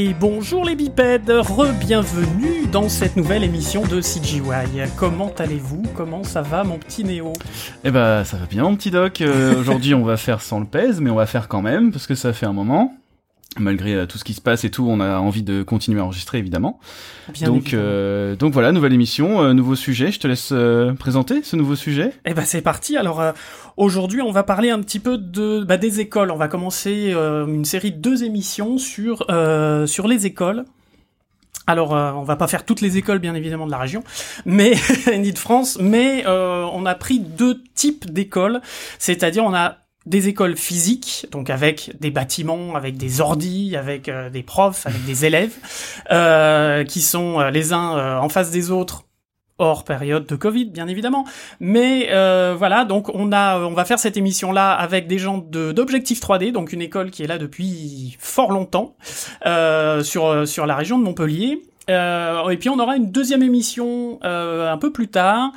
Et bonjour les bipèdes, re-bienvenue dans cette nouvelle émission de CGY. Comment allez-vous? Comment ça va mon petit Néo? Eh ben ça va bien mon petit doc. Euh, Aujourd'hui on va faire sans le pèse, mais on va faire quand même parce que ça fait un moment. Malgré euh, tout ce qui se passe et tout, on a envie de continuer à enregistrer évidemment. Bien donc euh, donc voilà, nouvelle émission, euh, nouveau sujet. Je te laisse euh, présenter ce nouveau sujet. Eh ben c'est parti. Alors euh, aujourd'hui, on va parler un petit peu de bah, des écoles. On va commencer euh, une série de deux émissions sur euh, sur les écoles. Alors, euh, on va pas faire toutes les écoles, bien évidemment, de la région, mais ni de France, mais euh, on a pris deux types d'écoles, c'est-à-dire on a des écoles physiques, donc avec des bâtiments, avec des ordis, avec euh, des profs, avec des élèves, euh, qui sont euh, les uns euh, en face des autres hors période de Covid, bien évidemment. Mais euh, voilà, donc on a, on va faire cette émission-là avec des gens de d'Objectif 3D, donc une école qui est là depuis fort longtemps euh, sur sur la région de Montpellier. Euh, et puis on aura une deuxième émission un peu plus tard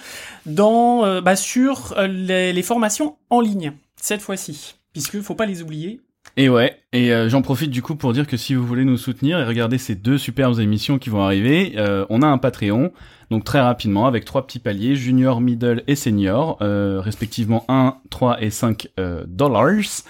dans bah, sur les formations en ligne cette fois-ci, puisque faut pas les oublier. Et ouais, et euh, j'en profite du coup pour dire que si vous voulez nous soutenir et regarder ces deux superbes émissions qui vont arriver, euh, on a un Patreon, donc très rapidement avec trois petits paliers, junior, middle et senior, euh, respectivement 1, 3 et 5 euh, dollars.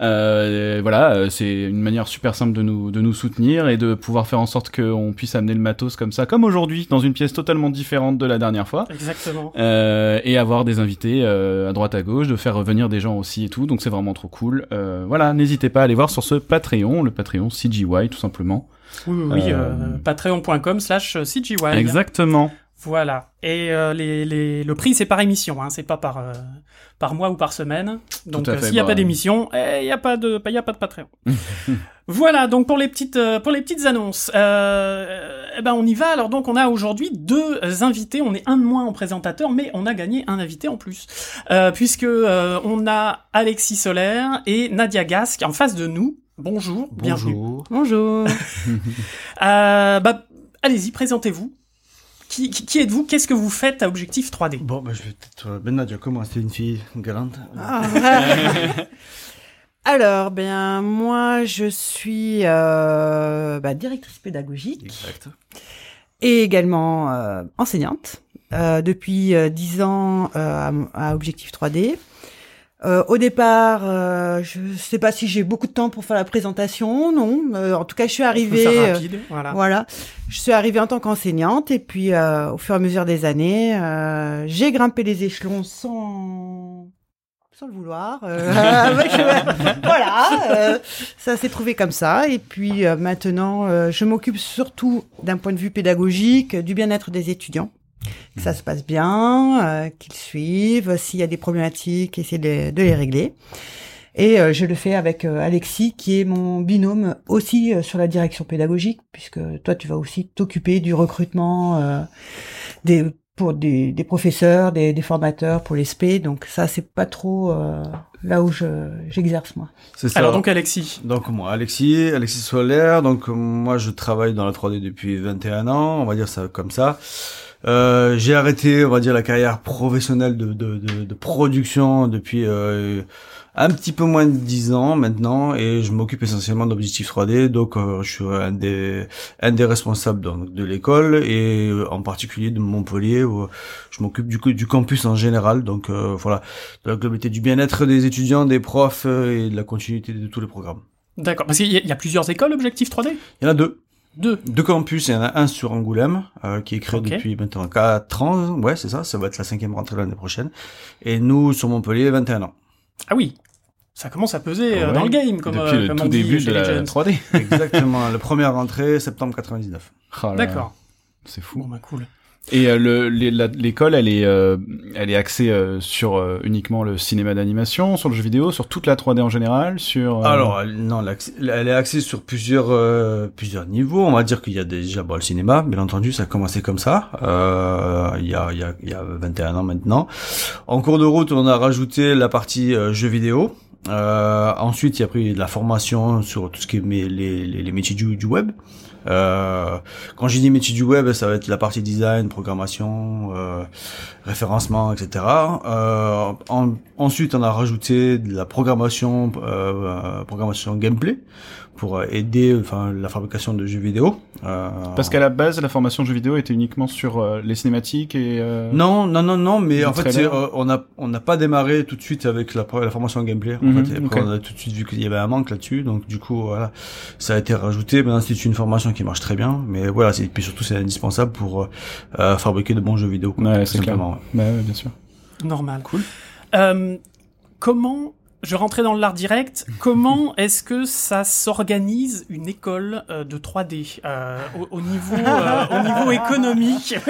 Euh, voilà, euh, c'est une manière super simple de nous de nous soutenir et de pouvoir faire en sorte qu'on puisse amener le matos comme ça, comme aujourd'hui, dans une pièce totalement différente de la dernière fois. Exactement. Euh, et avoir des invités euh, à droite à gauche, de faire revenir des gens aussi et tout, donc c'est vraiment trop cool. Euh, voilà, n'hésitez pas à aller voir sur ce Patreon, le Patreon CGY tout simplement. Oui, oui, oui, Euh, euh, patreon.com slash CGY. Exactement. Voilà. Et euh, les, les, le prix, c'est par émission, hein, c'est pas par, euh, par mois ou par semaine. Donc, euh, s'il n'y a bah, pas d'émission, il n'y a pas de, il y a pas de Patreon. voilà. Donc pour les petites, euh, pour les petites annonces, euh, eh ben on y va. Alors donc on a aujourd'hui deux invités. On est un de moins en présentateur, mais on a gagné un invité en plus, euh, puisque euh, on a Alexis Solaire et Nadia Gasque en face de nous. Bonjour, bienvenue. Bonjour. Bonjour. Euh, bah, allez-y, présentez-vous. Qui, êtes-vous? Qu'est-ce que vous faites à Objectif 3D Bon, bah, je vais peut-être. Ben Nadia, comment C'est une fille galante. Ah. Alors, ben moi, je suis euh, bah, directrice pédagogique Exact. et également euh, enseignante euh, depuis euh, 10 ans à Objectif 3D. Euh, au départ, euh, je sais pas si j'ai beaucoup de temps pour faire la présentation, non. Euh, en tout cas, je suis arrivée. euh, rapide, voilà. Voilà, je suis arrivée en tant qu'enseignante et puis euh, au fur et à mesure des années, euh, j'ai grimpé les échelons sans sans le vouloir. euh, voilà, euh, ça s'est trouvé comme ça et puis euh, maintenant, euh, je m'occupe surtout d'un point de vue pédagogique du bien-être des étudiants. Que ça se passe bien, euh, qu'ils suivent, s'il y a des problématiques, essayer de, de les régler. Et euh, je le fais avec euh, Alexis, qui est mon binôme aussi euh, sur la direction pédagogique, puisque toi, tu vas aussi t'occuper du recrutement euh, des pour des, des professeurs, des, des formateurs pour les SP. Donc ça, c'est pas trop euh, là où je j'exerce moi. C'est ça. Alors donc Alexis. Donc, moi, Alexis, Alexis Solaire. Donc, moi, je travaille dans la 3D depuis 21 ans, on va dire ça comme ça. Euh, j'ai arrêté, on va dire, la carrière professionnelle de, de, de, de production depuis euh, un petit peu moins de 10 ans maintenant et je m'occupe essentiellement d'Objectif 3D. Donc, euh, je suis un des, un des responsables donc, de l'école et euh, en particulier de Montpellier où je m'occupe du, du campus en général. Donc, euh, voilà, de la globalité du bien-être des étudiants, des profs et de la continuité de tous les programmes. D'accord. Parce qu'il y, y a plusieurs écoles Objectif 3D Il y en a deux. Deux. Deux campus, il y en a un sur Angoulême, euh, qui est créé depuis maintenant 4 ans, ouais c'est ça, ça va être la cinquième rentrée l'année prochaine. Et nous, sur Montpellier, 21 ans. Ah oui. Ça commence à peser euh, Ouais. dans le game, comme, Depuis euh, le comme tout on dit début de la jeunes. 3D. Exactement, la première rentrée, septembre 99. Oh là là, D'accord. C'est fou. Bon bah cool. Et euh, l'école, elle est, euh, elle est axée euh, sur uniquement le cinéma d'animation, sur le jeu vidéo, sur toute la 3D en général, sur. Alors, non, elle est axée sur plusieurs plusieurs niveaux. On va dire qu'il y a déjà bon, le cinéma, bien entendu, ça a commencé comme ça, il, y a, il, y a, il y a 21 ans maintenant. En cours de route, on a rajouté la partie jeux vidéo. Euh, ensuite, il y a pris de la formation sur tout ce qui est les, les, les métiers du, du web. Euh, quand j'ai dit métier du web, ça va être la partie design, programmation, euh, référencement, etc. Euh, en- ensuite, on a rajouté de la programmation, euh, programmation gameplay pour aider enfin la fabrication de jeux vidéo. Euh, Parce qu'à la base, la formation jeux vidéo était uniquement sur euh, les cinématiques et. euh, non, non, non, non, mais en fait, euh, on n'a on n'a pas démarré tout de suite avec la, la formation gameplay. En Mhm, fait, et après, on a tout de suite vu qu'il y avait un manque là-dessus, donc du coup, voilà, ça a été rajouté. Maintenant, c'est une formation qui marche très bien, mais voilà, c'est puis surtout c'est indispensable pour euh, euh, fabriquer de bons jeux vidéo. quoi, Ouais, c'est clair. ouais. Bah ouais, bien sûr. Normal. Cool. Euh, comment, je rentrais dans l'art direct, comment est-ce que ça s'organise une école euh, de 3D euh, au, au niveau, euh, au niveau économique?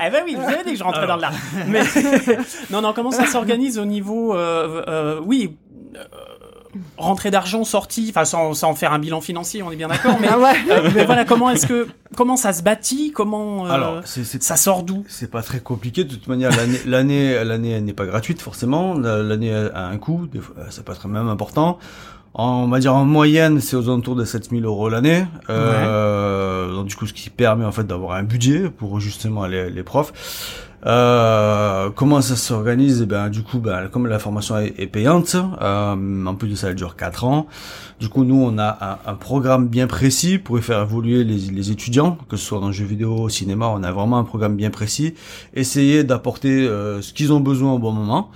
Ah bah oui, vous avez dit que je rentrais dans l'art. Mais non, non, comment ça s'organise au niveau, euh, euh, oui. Rentrée d'argent, sortie, enfin sans, sans faire un bilan financier, on est bien d'accord, mais, Ah ouais. euh, mais voilà, comment est-ce que comment ça se bâtit, comment euh, Alors, ça sort d'où? C'est pas très compliqué. De toute manière, l'année, l'année, n'est pas gratuite forcément. La- L'année a un coût. Ça peut être même important. En, on va dire en moyenne, c'est aux alentours de 7000 euros l'année. Euh, donc, du coup, ce qui permet en fait d'avoir un budget pour justement les, les profs. Euh, comment ça s'organise? Eh ben, du coup, ben, comme la formation est, payante, euh, en plus de ça, elle dure 4 ans. Du coup, nous, on a un, programme bien précis pour faire évoluer les, étudiants, que ce soit dans le jeu vidéo, au cinéma, on a vraiment un programme bien précis. Essayer d'apporter euh, ce qu'ils ont besoin au bon moment,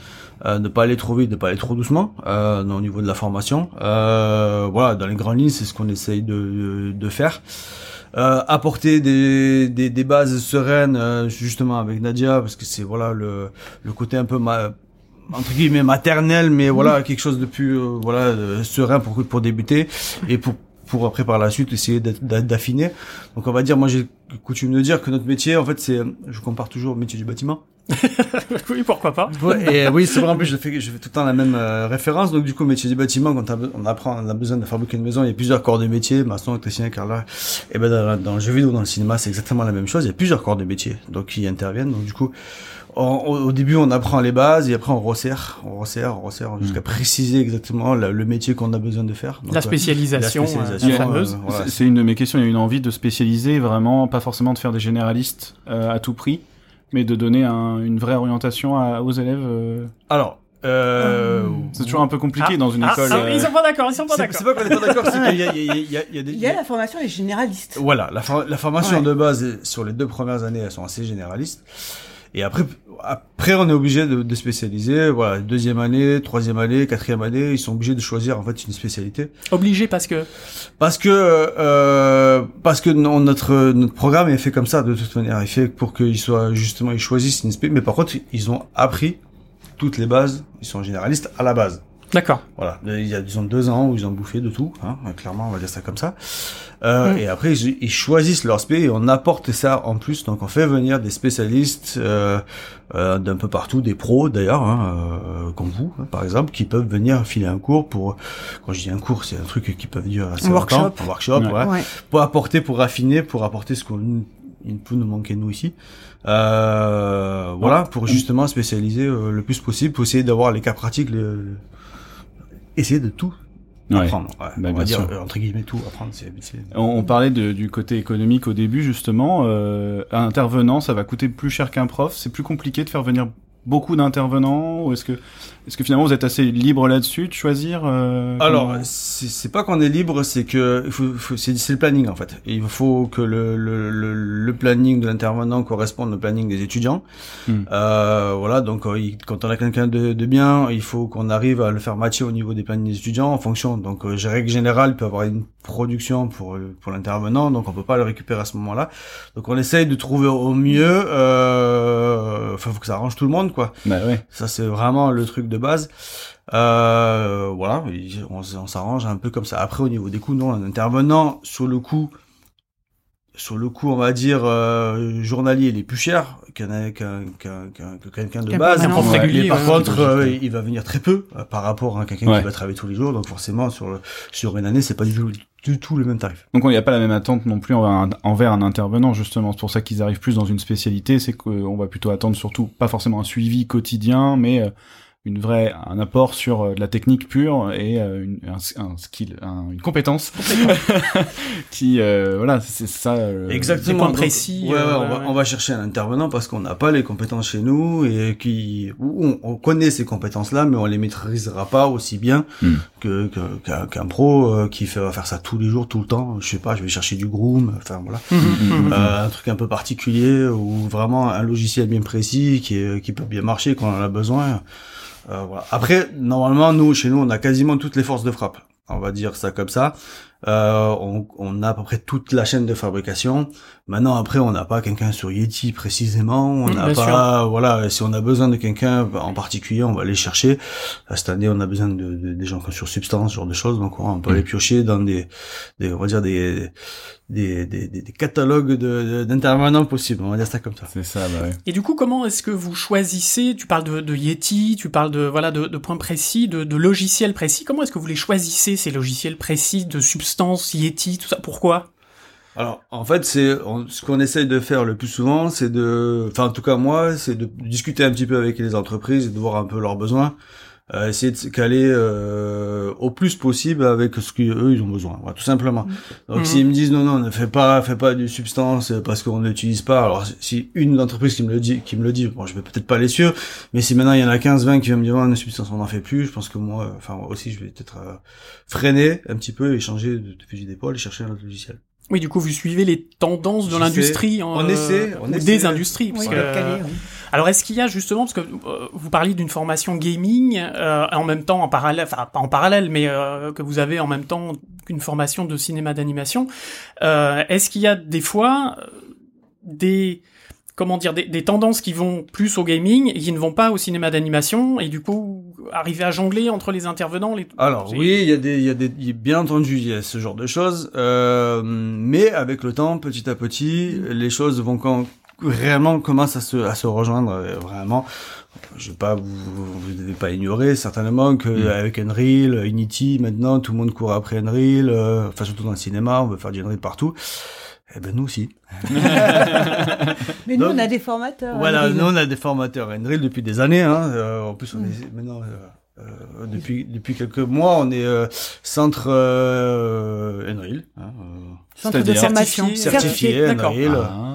euh, ne pas aller trop vite, ne pas aller trop doucement au niveau de la formation. Voilà, dans les grandes lignes, c'est ce qu'on essaye de, de faire. Euh, apporter des, des, des bases sereines euh, justement avec Nadia parce que c'est voilà le, le côté un peu ma, entre guillemets maternel mais voilà quelque chose de plus euh, voilà euh, serein pour pour débuter et pour pour après par la suite essayer d'affiner. Donc on va dire moi j'ai coutume de dire que notre métier en fait c'est je compare toujours au métier du bâtiment Oui, pourquoi pas Ouais, et oui, c'est vrai, en plus, je fais, je fais tout le temps la même euh, référence. Donc, du coup, métier du bâtiment, quand on, apprend, on a besoin de fabriquer une maison, il y a plusieurs corps de métier, maçon, électricien, carreleur. Et ben, dans, dans le jeu vidéo, dans le cinéma, c'est exactement la même chose. Il y a plusieurs corps de métier, donc, qui interviennent. Donc, du coup, on- au, au début, on apprend les bases, et après, on resserre, on resserre, on resserre, jusqu'à préciser exactement la- le métier qu'on a besoin de faire. Donc, La euh, spécialisation, la spécialisation, euh, fameuse. euh, voilà. C'est- C'est une de mes questions. Il y a une envie de spécialiser vraiment, pas forcément de faire des généralistes euh, à tout prix, mais de donner un- une vraie orientation à- aux élèves. euh. Alors, euh, C'est toujours un peu compliqué Ah, dans une ah, école. ah, euh, Ils sont pas d'accord, ils sont pas d'accord. c'est pas qu'on n'est pas d'accord, c'est qu'il y a, il y a- il y a- il y a des... Il y a la formation est généraliste. Voilà, la, for- la formation Ouais. de base est- sur les deux premières années, elles sont assez généralistes. Et après, après on est obligé de, de spécialiser. Voilà, deuxième année, troisième année, quatrième année, ils sont obligés de choisir en fait une spécialité Obligé parce que parce que euh, parce que non, notre notre programme est fait comme ça de toute manière. Il est fait pour qu'ils soient justement ils choisissent une spé. Mais par contre, ils ont appris toutes les bases. Ils sont généralistes à la base. D'accord. Voilà, il y a disons deux ans où ils ont bouffé de tout, hein, clairement on va dire ça comme ça. Euh, Mm. Et après ils, ils choisissent leur spé et on apporte ça en plus, donc on fait venir des spécialistes euh, euh, d'un peu partout, des pros d'ailleurs, hein, euh, comme vous hein, par exemple, qui peuvent venir filer un cours pour, quand je dis un cours, c'est un truc qui peut durer assez Un longtemps, workshop. un workshop, Ouais. ouais, Ouais. pour apporter, pour raffiner, pour apporter ce qu'on il peut nous manquer nous ici. Euh, voilà, pour justement spécialiser euh, le plus possible, pour essayer d'avoir les cas pratiques, le, le- essayer de tout ouais. apprendre. Ouais, Bah, on va dire sûr. euh, entre guillemets tout apprendre. On, on parlait de- du côté économique au début justement. Euh, un intervenant, ça va coûter plus cher qu'un prof. C'est plus compliqué de faire venir beaucoup d'intervenants ou est-ce que est-ce que finalement vous êtes assez libre là-dessus de choisir euh, Alors, comment- c'est, pas qu'on est libre, c'est que il faut, faut- c'est, le planning en fait. Et il faut que le, le, le, le planning de l'intervenant corresponde au planning des étudiants. Hmm. Euh, voilà, donc euh, quand on a quelqu'un de, de bien, il faut qu'on arrive à le faire matcher au niveau des plannings des étudiants en fonction. Donc, euh, j'ai règle générale, il peut avoir une production pour euh, pour l'intervenant, donc on peut pas le récupérer à ce moment-là. Donc, on essaye de trouver au mieux. Euh, Enfin, faut que ça arrange tout le monde, quoi. Bah ouais. Ça, c'est vraiment le truc de base. Euh, voilà, il- on, s'arrange un peu comme ça. Après, au niveau des coûts, non, un intervenant sur le coup, sur le coup, on va dire euh, journalier, il est plus cher qu'un qu'un qu'un que quelqu'un de base. prof Mais régulier, par ouais, contre, euh, il va venir très peu euh, par rapport à quelqu'un Ouais. qui va travailler tous les jours. Donc forcément, sur le, sur une année, c'est pas du tout, du tout le même tarif. Donc il n'y a pas la même attente non plus envers un, envers un intervenant justement. C'est pour ça qu'ils arrivent plus dans une spécialité. C'est qu'on va plutôt attendre surtout pas forcément un suivi quotidien, mais euh, une vraie un apport sur euh, de la technique pure et euh, une, un, un skill, un- une compétence qui euh, voilà c'est ça. euh, Exactement. Donc, précis, ouais, ouais, euh, on, va, ouais. on va chercher un intervenant parce qu'on n'a pas les compétences chez nous et qui, on, on connaît ces compétences-là, mais on les maîtrisera pas aussi bien Hmm. que qu'un qu'un pro euh, qui fait, va faire ça tous les jours, tout le temps. Je sais pas, je vais chercher du groom, enfin voilà, Mhm. Euh, un truc un peu particulier ou vraiment un logiciel bien précis qui qui peut bien marcher quand on en a besoin. Euh. Après, normalement, nous, chez nous, on a quasiment toutes les forces de frappe. On va dire ça comme ça. Euh, on, on a à peu près toute la chaîne de fabrication. Maintenant, après, on n'a pas quelqu'un sur Yeti précisément. On n'a pas, voilà, si on a besoin de quelqu'un en particulier, on va aller chercher. Là, cette année, on a besoin de, de- des gens sur Substance, ce genre de choses. Donc, on peut Mm. aller piocher dans des, des, on va dire des, des, des, des- des catalogues de- de- d'intervenants possibles. On va dire ça comme ça. C'est ça, bah ouais. Et du coup, comment est-ce que vous choisissez? Tu parles de, de Yeti, tu parles de voilà de, de points précis, de, de logiciels précis. Comment est-ce que vous les choisissez ces logiciels précis de substances Yeti, tout ça Pourquoi? Alors, en fait, c'est ce qu'on essaye de faire le plus souvent, c'est de, enfin, en tout cas moi, c'est de discuter un petit peu avec les entreprises et de voir un peu leurs besoins, euh, essayer de se caler euh, au plus possible avec ce qu'eux ils ont besoin, voilà, tout simplement. Donc, Mhm. s'ils me disent non, non, ne fais pas, fais pas du substance parce qu'on n'utilise pas. Alors, si une entreprise qui me le dit, qui me le dit, bon, je vais peut-être pas les suivre, mais si maintenant il y en a 15, 20 qui vont me dire, ouais, une substance, on n'en fait plus, je pense que moi, enfin, moi aussi, je vais peut-être euh, freiner un petit peu et changer de, de fusil d'épaule et chercher un autre logiciel. Oui, du coup, vous suivez les tendances de l'industrie, en, On essaie, on ou essaie. des industries. parce Oui, que- d'être calé, oui. Alors, est-ce qu'il y a justement, parce que euh, vous parliez d'une formation gaming, euh, en même temps, en parallèle, enfin pas en parallèle, mais euh, que vous avez en même temps qu'une formation de cinéma d'animation, est-ce qu'il y a des fois des comment dire des, des tendances qui vont plus au gaming et qui ne vont pas au cinéma d'animation et du coup arriver à jongler entre les intervenants les Alors oui, il y a des, il y a des, bien entendu, il y a ce genre de choses, euh, mais avec le temps, petit à petit, les choses vont quand réellement commencent à se, à se rejoindre euh, vraiment. Je vais pas vous, vous devez pas ignorer certainement que Mm. avec Unreal, Unity, maintenant tout le monde court après Unreal, euh, enfin surtout dans le cinéma, on veut faire du Unreal partout. Eh ben nous aussi. Mais nous, Donc, on a des formateurs. Voilà, Unreal. nous on a des formateurs Unreal depuis des années. Hein. Euh, en plus, on est maintenant euh, euh, depuis depuis quelques mois, on est euh, centre euh, Unreal, hein, euh, Centre de formation. certifié, certifié D'accord. Unreal, Ah.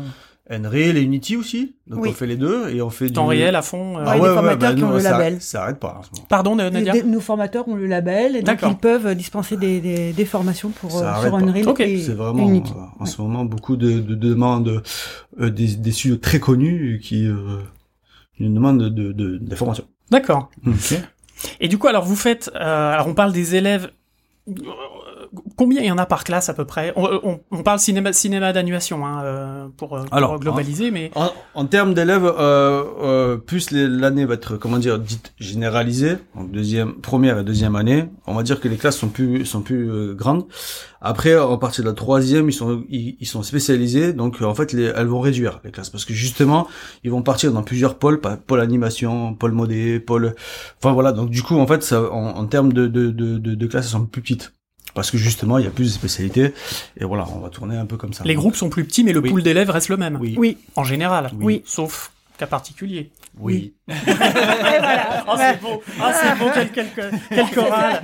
Unreal et Unity aussi. Donc Oui. on fait les deux et on fait temps du réel à fond euh, Ah Ouais, ouais, des ouais, formateurs bah, qui ont nous, le label. Ça arrête pas en ce moment. Pardon Nadia Des- nos formateurs ont le label et donc ils peuvent dispenser des, des, des formations pour Ça euh, arrête sur pas. Unreal Ok. et, C'est vraiment Unity. euh, en ce moment beaucoup de, de demandes euh, des, des studios très connus qui euh, une demande de, de, de, d'informations. D'accord. Ok. Et du coup, alors vous faites, euh, alors on parle des élèves. Combien il y en a par classe à peu près on, on, on parle cinéma, cinéma d'animation hein, euh, pour, euh, pour Alors, globaliser, mais En, en termes d'élèves, euh, euh, plus l'année va être, comment dire, dite généralisée, donc deuxième, première et deuxième année, on va dire que les classes sont plus, sont plus euh, grandes. Après, à partir de la troisième, ils sont, ils, ils sont spécialisés, donc en fait, les, elles vont réduire les classes parce que justement, ils vont partir dans plusieurs pôles, pôle animation, pôle modé, pôle, enfin voilà. Donc du coup, en fait, ça, en, en termes de, de, de, de, de classes, elles sont plus petites. Parce que justement, il y a plus de spécialités. Et voilà, on va tourner un peu comme ça. les groupes sont plus petits, mais le Oui. pool d'élèves reste le même. Oui. Oui. En général. Oui. Sauf cas particulier. Oui. Et voilà. Oh, c'est beau. Ah, c'est beau, quel, quel, quel choral.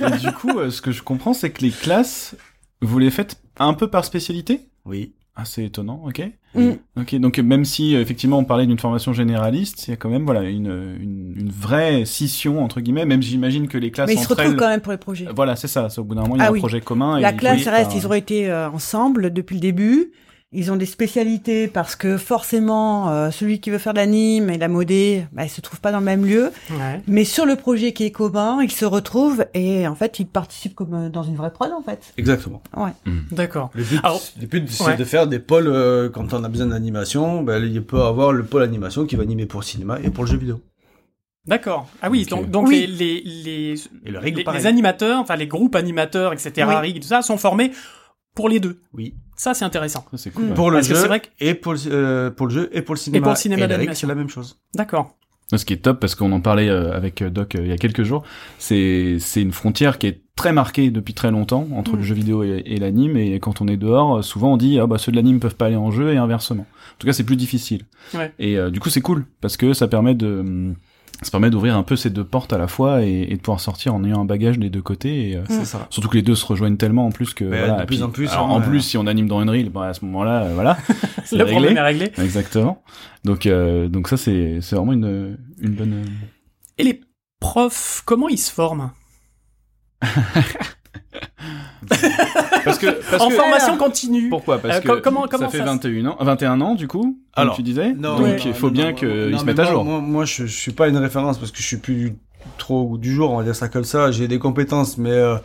Et du coup, euh, ce que je comprends, c'est que les classes, vous les faites un peu par spécialité? Oui. Ah, c'est étonnant, ok. Mm. Ok, donc même si euh, effectivement on parlait d'une formation généraliste, il y a quand même voilà une, une, une vraie scission entre guillemets. Même j'imagine que les classes Mais ils se retrouvent elles, quand même pour les projets. Voilà, c'est ça. c'est Au bout d'un moment, il y a Ah un oui. projet commun. La classe reste, ils ont été euh, ensemble depuis le début. Ils ont des spécialités parce que forcément, euh, celui qui veut faire de l'anime et la modée, bah, ils se trouvent pas dans le même lieu. Ouais. Mais sur le projet qui est commun, ils se retrouvent et en fait, ils participent comme euh, dans une vraie prod en fait. Exactement. D'accord. Le but, Alors- le but c'est Ouais. de faire des pôles, euh, quand on a besoin d'animation, ben, il peut avoir le pôle animation qui va animer pour le cinéma et pour le jeu vidéo. D'accord. Ah oui, donc, donc Oui. les, les, les, Et le rig, les, animateurs, enfin les groupes animateurs, etc., Oui. rig, tout ça, sont formés pour les deux. Oui. Ça, c'est intéressant. Ça, c'est cool. Mm. ouais. Pour le Parce jeu, c'est vrai que- et pour le, euh, pour le jeu, et pour le cinéma. pour le cinéma et d'animation. c'est la même chose. D'accord. Ce qui est top, parce qu'on en parlait euh, avec euh, Doc il y a quelques jours, c'est c'est une frontière qui est très marquée depuis très longtemps entre Mm. le jeu vidéo et, et l'anime. Et quand on est dehors, souvent on dit ah bah ceux de l'anime peuvent pas aller en jeu et inversement. En tout cas, c'est plus difficile. Ouais. Et euh, du coup, c'est cool parce que ça permet de ça permet d'ouvrir un peu ces deux portes à la fois et, et de pouvoir sortir en ayant un bagage des deux côtés. Et, euh, C'est ça. Surtout que les deux se rejoignent tellement en plus que Mais voilà. de plus puis- en plus, alors, hein, en plus, si on anime dans Unreal, bah, à ce moment-là, euh, voilà, c'est Le réglé. problème est réglé. Exactement. Donc, euh, donc ça, c'est c'est vraiment une une bonne. Et les profs, comment ils se forment? Parce que parce En que- formation continue. Pourquoi? Parce Euh, que co- comment- comment ça fait ça se- 21 ans, 21 ans du coup, comme Alors, tu disais? Non, Donc il faut non, bien qu'ils se mettent à jour. Moi, moi, je, je suis pas une référence parce que je suis plus trop du jour, on va dire ça comme ça. J'ai des compétences, mais euh,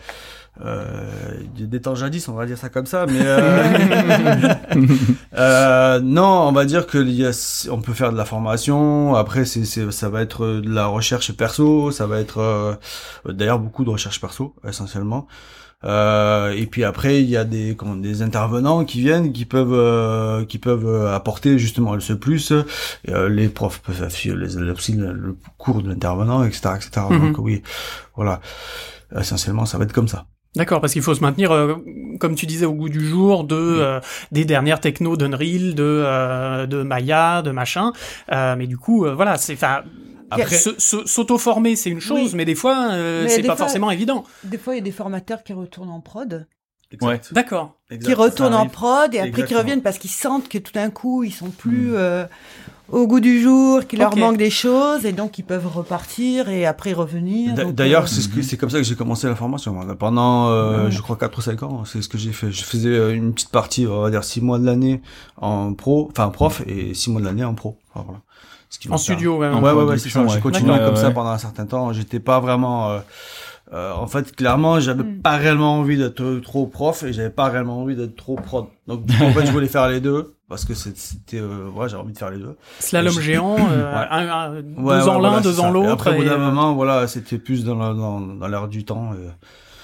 euh, des temps jadis, on va dire ça comme ça. Mais euh, euh, non, on va dire que il y a, on peut faire de la formation. Après, c'est, c'est, ça va être de la recherche perso, ça va être euh, d'ailleurs beaucoup de recherche perso essentiellement. Euh, et puis après, il y a des comment, des intervenants qui viennent, qui peuvent euh, qui peuvent euh, apporter justement ce plus. Euh, les profs peuvent suivre les le, le cours de l'intervenant, etc., etc. Mhm. Donc oui, voilà. Essentiellement, ça va être comme ça. D'accord, parce qu'il faut se maintenir, euh, comme tu disais, au goût du jour de euh, des dernières technos d'Unreal, de euh, de Maya, de machin. Euh, mais du coup, euh, voilà, c'est enfin. Après- S'auto-former, c'est une chose, Oui. mais des fois, euh, c'est pas fois- forcément évident. Des fois, il y a des formateurs qui retournent en prod, Ouais. D'accord. qui retournent en prod et après qui reviennent parce qu'ils sentent que tout d'un coup, ils sont plus euh, au goût du jour, qu'il leur manque des choses et donc ils peuvent repartir et après revenir. D'ailleurs, euh, c'est ce que- c'est comme ça que j'ai commencé la formation. Pendant, euh, je crois, 4 ou 5 ans, c'est ce que j'ai fait. Je faisais une petite partie, on va dire 6 mois de l'année en pro, enfin prof, et 6 mois de l'année en pro. Enfin, voilà. En studio, ouais. En Ouais, ouais, ouais, c'est ça. J'ai continué comme Ouais, ça pendant un certain temps. J'étais pas vraiment. euh, euh, en fait, clairement, j'avais Mm. pas réellement envie d'être trop prof et j'avais pas réellement envie d'être trop prod. Donc, du coup, en fait, je voulais faire les deux parce que c'était, euh, ouais, j'avais envie de faire les deux. Slalom géant, euh, Ouais. un- un- deux Ouais, ans l'un, voilà, deux. Et l'autre. Après, au bout d'un euh, moment, voilà, c'était plus dans la- dans, dans l'air du temps. et-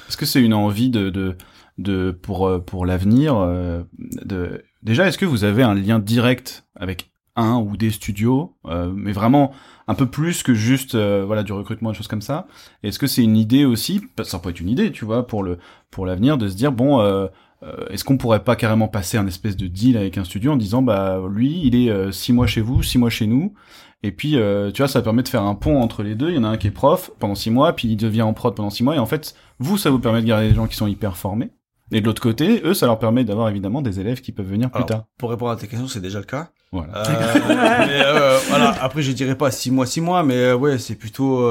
Est-ce que c'est une envie de, de, de pour, euh, pour l'avenir euh, de... Déjà, est-ce que vous avez un lien direct avec un ou des studios, euh, mais vraiment un peu plus que juste euh, voilà du recrutement et des choses comme ça Est-ce que c'est une idée aussi? Ça peut être une idée, tu vois, pour le pour l'avenir, de se dire bon, euh, est-ce qu'on pourrait pas carrément passer un espèce de deal avec un studio en disant bah lui, il est six mois chez vous, six mois chez nous. Et puis, tu vois, ça permet de faire un pont entre les deux. Il y en a un qui est prof pendant six mois, puis il devient en prod pendant six mois. Et en fait, vous, ça vous permet de garder des gens qui sont hyper formés. Et de l'autre côté, eux, ça leur permet d'avoir évidemment des élèves qui peuvent venir plus Alors, tard. Pour répondre à tes questions, c'est déjà le cas. Voilà. Euh, mais, euh, voilà. Après, je dirais pas six mois, six mois, mais euh, ouais, c'est plutôt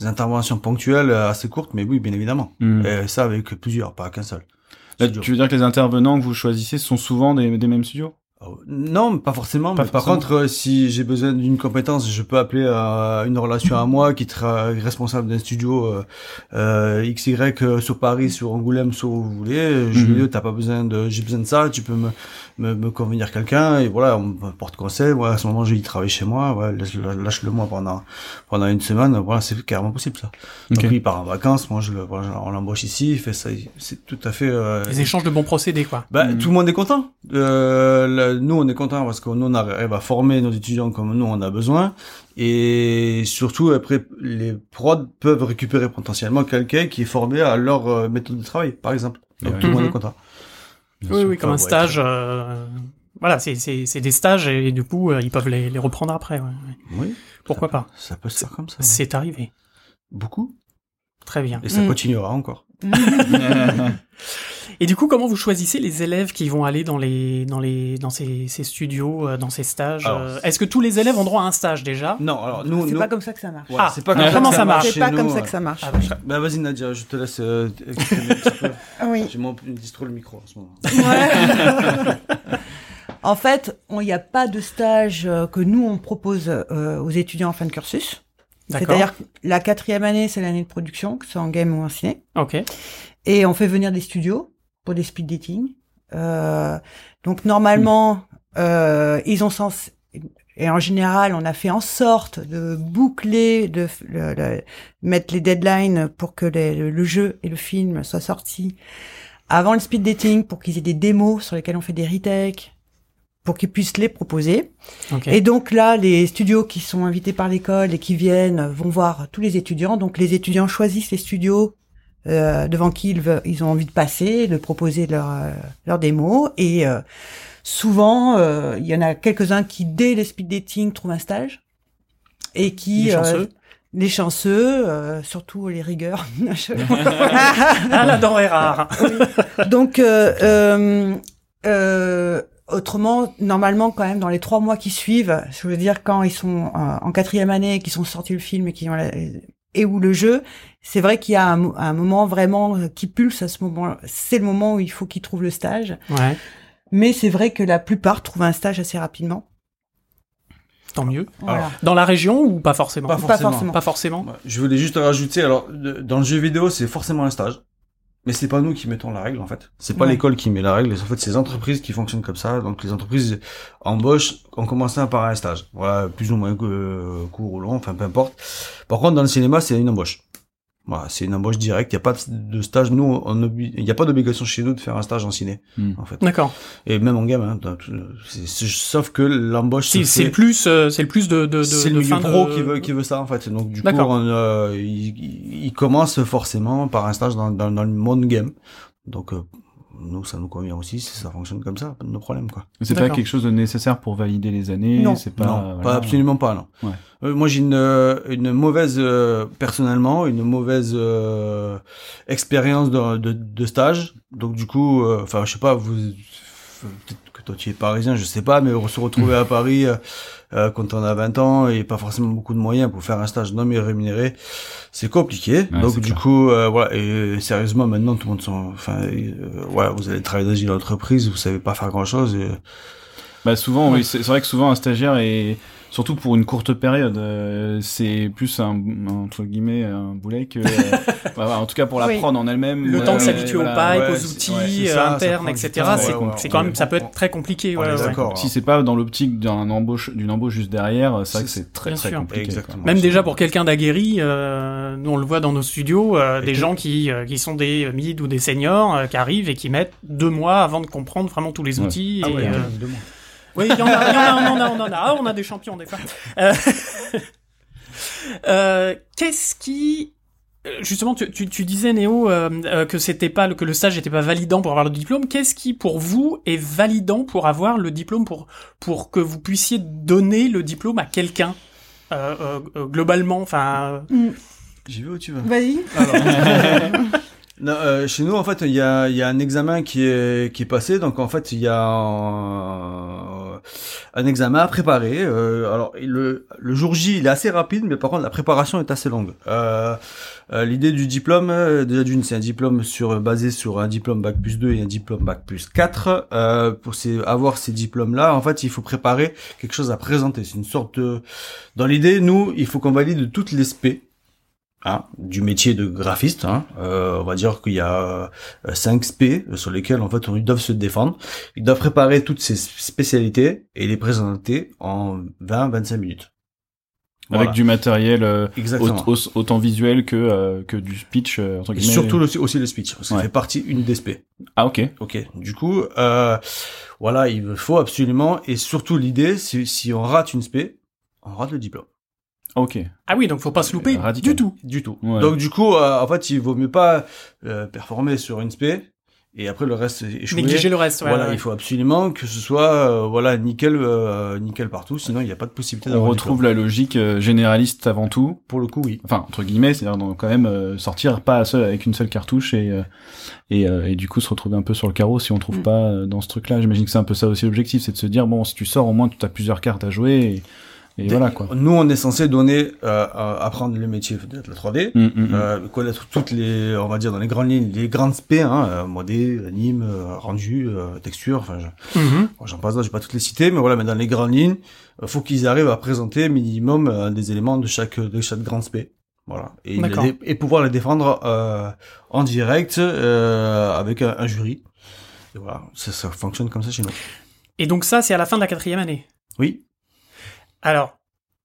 des interventions ponctuelles, assez courtes, mais oui, bien évidemment. Hmm. Et ça avec plusieurs, pas qu'un seul. Là, tu veux dire que les intervenants que vous choisissez sont souvent des, des mêmes studios? Non, pas forcément. Pas mais par contre, euh, si j'ai besoin d'une compétence, je peux appeler euh, une relation à moi qui sera responsable d'un studio euh, euh, XY euh, sur Paris, sur Angoulême, sur où vous voulez. Je Mhm. t'as pas besoin de, j'ai besoin de ça. Tu peux me me, me convenir quelqu'un et voilà, on me porte conseil. Voilà, à ce moment, j'ai travaille chez moi. Ouais, lâche-le lâche-le moi pendant pendant une semaine. Voilà, c'est carrément possible ça. Ok. Donc lui, il part en vacances. Moi, je le, voilà, on l'embauche ici. Il fait ça. C'est tout à fait. euh, Les échanges de bons procédés, quoi. bah, Mm. tout le monde est content. Euh, là, nous, on est content parce que nous, on arrive à former nos étudiants comme nous, on a besoin. Et surtout, après, les prods peuvent récupérer potentiellement quelqu'un qui est formé à leur euh, méthode de travail, par exemple. Donc, Ouais. tout le monde Mhm. est content. Bien Oui, sûr. oui, comme un ouais, stage. euh, Voilà, c'est c'est c'est des stages et, du coup euh, ils peuvent les, les reprendre après. ouais. Oui. Pourquoi ça, pas Ça peut se faire comme ça. ouais. C'est arrivé. Beaucoup. Très bien. Et ça Mm. continuera encore. Et du coup, comment vous choisissez les élèves qui vont aller dans les dans les dans ces, ces studios, euh, dans ces stages Alors, euh, Est-ce que tous les élèves ont droit à un stage déjà? Non, alors nous, C'est nous- pas comme ça que ça marche. ouais, Ah, c'est pas comment comme ça marche chez C'est pas nous, comme ça ouais. que ça marche. Ah, bah, Bah vas-y Nadia, je te laisse euh, un petit peu. Ah oui. J'ai mon distro le micro en ce moment. Ouais. en fait, il n'y a pas de stage euh, que nous on propose euh, aux étudiants en fin de cursus. C'est-à-dire que la quatrième année, c'est l'année de production, que ce soit en game ou en ciné. Ok. Et on fait venir des studios pour des speed dating. Euh, donc normalement, euh, ils ont sens et en général, on a fait en sorte de boucler, de mettre les deadlines pour que les- le, le jeu et le film soient sortis avant le speed dating, pour qu'ils aient des démos sur lesquelles on fait des retakes, pour qu'ils puissent les proposer. Ok. Et donc là, les studios qui sont invités par l'école et qui viennent vont voir tous les étudiants. Donc les étudiants choisissent les studios euh, devant qui ils, veulent- ils ont envie de passer, de proposer leur euh, leur démo. Et euh, souvent, euh, il y en a quelques-uns qui dès les speed dating trouvent un stage et qui Les euh, chanceux. les chanceux, euh, surtout les rigueurs. ah, la dent est rare. Donc, euh, euh, euh, autrement, normalement, quand même, dans les trois mois qui suivent, je veux dire, quand ils sont euh, en quatrième année, qu'ils sont sortis le film et qui ont la- et ou le jeu, c'est vrai qu'il y a un, un moment vraiment qui pulse à ce moment. C'est le moment où il faut qu'ils trouvent le stage. Ouais, Mais c'est vrai que la plupart trouvent un stage assez rapidement. tant mieux. Voilà. Dans la région ou pas forcément Pas Pas forcément. forcément. Pas forcément. Ouais, Je voulais juste rajouter, alors, dans le jeu vidéo, c'est forcément un stage. Mais c'est pas nous qui mettons la règle, en fait. C'est pas Ouais. l'école qui met la règle. En fait, c'est les entreprises qui fonctionnent comme ça. Donc, les entreprises embauchent en commençant par un stage. Voilà, plus ou moins euh, court ou long, enfin, peu importe. Par contre, dans le cinéma, c'est une embauche. Voilà, c'est une embauche directe. Il n'y a pas de stage. Nous, il n'y a pas d'obligation chez nous de faire un stage en ciné, Hmm. en fait. D'accord. Et même en game, hein, dans tout- c'est- c'est- sauf que l'embauche C'est fait- le plus, euh, c'est le plus de, de, de c'est de le milieu fin pro de- qui veut qui veut ça en fait. Donc du coup, on, euh, il, il- il commence forcément par un stage dans, dans, dans le monde game. Donc euh, nous, ça nous convient aussi si ça fonctionne comme ça, pas de problème quoi. C'est pas quelque chose de nécessaire pour valider les années. Non. c'est pas. non, voilà. pas absolument pas non. Ouais. Euh, moi j'ai une euh, une mauvaise euh, personnellement une mauvaise euh, expérience de, de de stage. Donc du coup, euh, enfin je sais pas vous peut-être que toi tu es parisien, je sais pas, mais se retrouver à Paris euh, euh, quand on a 20 ans et pas forcément beaucoup de moyens pour faire un stage non mais rémunéré, c'est compliqué. Ouais, Donc du clair. coup, euh, voilà. Et sérieusement, maintenant tout le monde sont, enfin, euh, voilà, vous allez travailler dans une entreprise, vous savez pas faire grand chose. Et... Bah souvent, Ouais. oui, c'est vrai que souvent un stagiaire est surtout pour une courte période, euh, c'est plus un entre guillemets un boulet que euh, voilà, en tout cas pour la Oui. prod en elle-même. Le euh, temps de s'habituer voilà. aux pipes, ouais, aux outils euh, ça, internes, etc. C'est ouais, ouais, c'est ouais. quand même, ça peut être très compliqué. d'accord. Si c'est pas dans l'optique d'un embauche d'une embauche juste derrière, c'est vrai que C'est- très bien très sûr. compliqué. Même déjà pour quelqu'un d'aguerri, euh, nous on le voit dans nos studios, euh, des gens qui euh, qui sont des mid ou des seniors euh, qui arrivent et qui mettent deux mois avant de comprendre vraiment tous les Ouais. outils. Ah ouais, euh. Oui, il y en a, y en a, on en a, on en a. Ah, on a des champions des fois. Euh, euh, Qu'est-ce qui euh, Justement, tu, tu, tu disais Néo euh, que c'était pas le- que le stage n'était pas validant pour avoir le diplôme. Qu'est-ce qui pour vous est validant pour avoir le diplôme pour pour que vous puissiez donner le diplôme à quelqu'un euh, euh, euh, globalement Enfin, Mm. J'y vais où tu veux. Vas-y. Non, euh, chez nous, en fait, il y a, il y a un examen qui est, qui est passé. Donc, en fait, il y a un, examen à préparer. Euh, alors, le, le jour J, il est assez rapide, mais par contre, la préparation est assez longue. Euh, euh, L'idée du diplôme, euh, déjà d'une, c'est un diplôme sur, basé sur un diplôme bac plus 2 et un diplôme bac plus 4. Euh, pour ces, avoir ces diplômes-là, en fait, il faut préparer quelque chose à présenter. C'est une sorte de... Dans l'idée, nous, il faut qu'on valide toutes les spé hein, du métier de graphiste. Hein. Euh, on va dire qu'il y a euh, 5 spé sur lesquels en fait on, ils doivent se défendre. Ils doivent préparer toutes ces spécialités et les présenter en 20-25 minutes. Avec du matériel euh, autant visuel que euh, que du speech euh, entre Et surtout le- aussi le speech, parce que ça fait partie une des spé. Ah ok. Ok. Du coup, euh, voilà, il faut absolument, et surtout l'idée, c'est si on rate une spé, on rate le diplôme. Ok. ah oui, donc faut pas se louper Radical. du tout. Du tout. Ouais. Donc du coup, euh, en fait, il vaut mieux pas euh, performer sur une spé et après le reste échouer. Négliger le reste. ouais, voilà, ouais. il faut absolument que ce soit euh, voilà nickel, euh, nickel partout, sinon il n'y a pas de possibilité On retrouve la logique euh, généraliste avant tout. Pour le coup, oui. Enfin entre guillemets, c'est-à-dire donc, quand même euh, sortir pas seul avec une seule cartouche et euh, et, euh, et du coup se retrouver un peu sur le carreau si on trouve Mm. pas euh, dans ce truc-là. J'imagine que c'est un peu ça aussi l'objectif, c'est de se dire bon si tu sors au moins tu as plusieurs cartes à jouer et, et voilà quoi. Nous, on est censé donner, euh, euh, apprendre le métier de la 3D, Mm, mm, mm. euh, connaître toutes les, on va dire dans les grandes lignes, les grandes spé, hein, euh, modé, anime, euh, rendu, euh, texture, enfin, Mhm. Bon, J'en passe là, je vais pas toutes les citer, mais voilà, mais dans les grandes lignes, euh, faut qu'ils arrivent à présenter minimum euh, des éléments de chaque de chaque grande spé. Voilà. Et, et pouvoir les défendre euh, en direct euh, avec un, un jury. Et voilà, ça, ça fonctionne comme ça chez nous. Et donc ça, c'est à la fin de la quatrième année. Oui. Alors,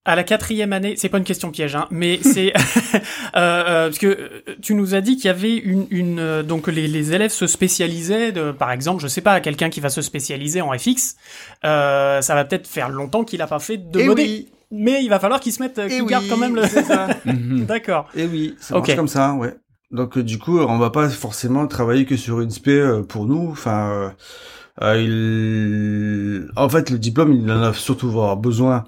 à la quatrième année, c'est pas une question piège, hein, mais c'est euh, euh, parce que euh, tu nous as dit qu'il y avait une, une euh, donc les, les élèves se spécialisaient, de, par exemple, je sais pas, quelqu'un qui va se spécialiser en FX, euh, ça va peut-être faire longtemps qu'il a pas fait de Et modé, oui. mais il va falloir qu'il se mette, Et qu'il oui, garde quand même le. c'est ça. Mhm. D'accord. Et oui, ça marche comme ça, ouais. Donc du coup, on va pas forcément travailler que sur une spé pour nous. Enfin, il... en fait, le diplôme, il en a surtout avoir besoin euh,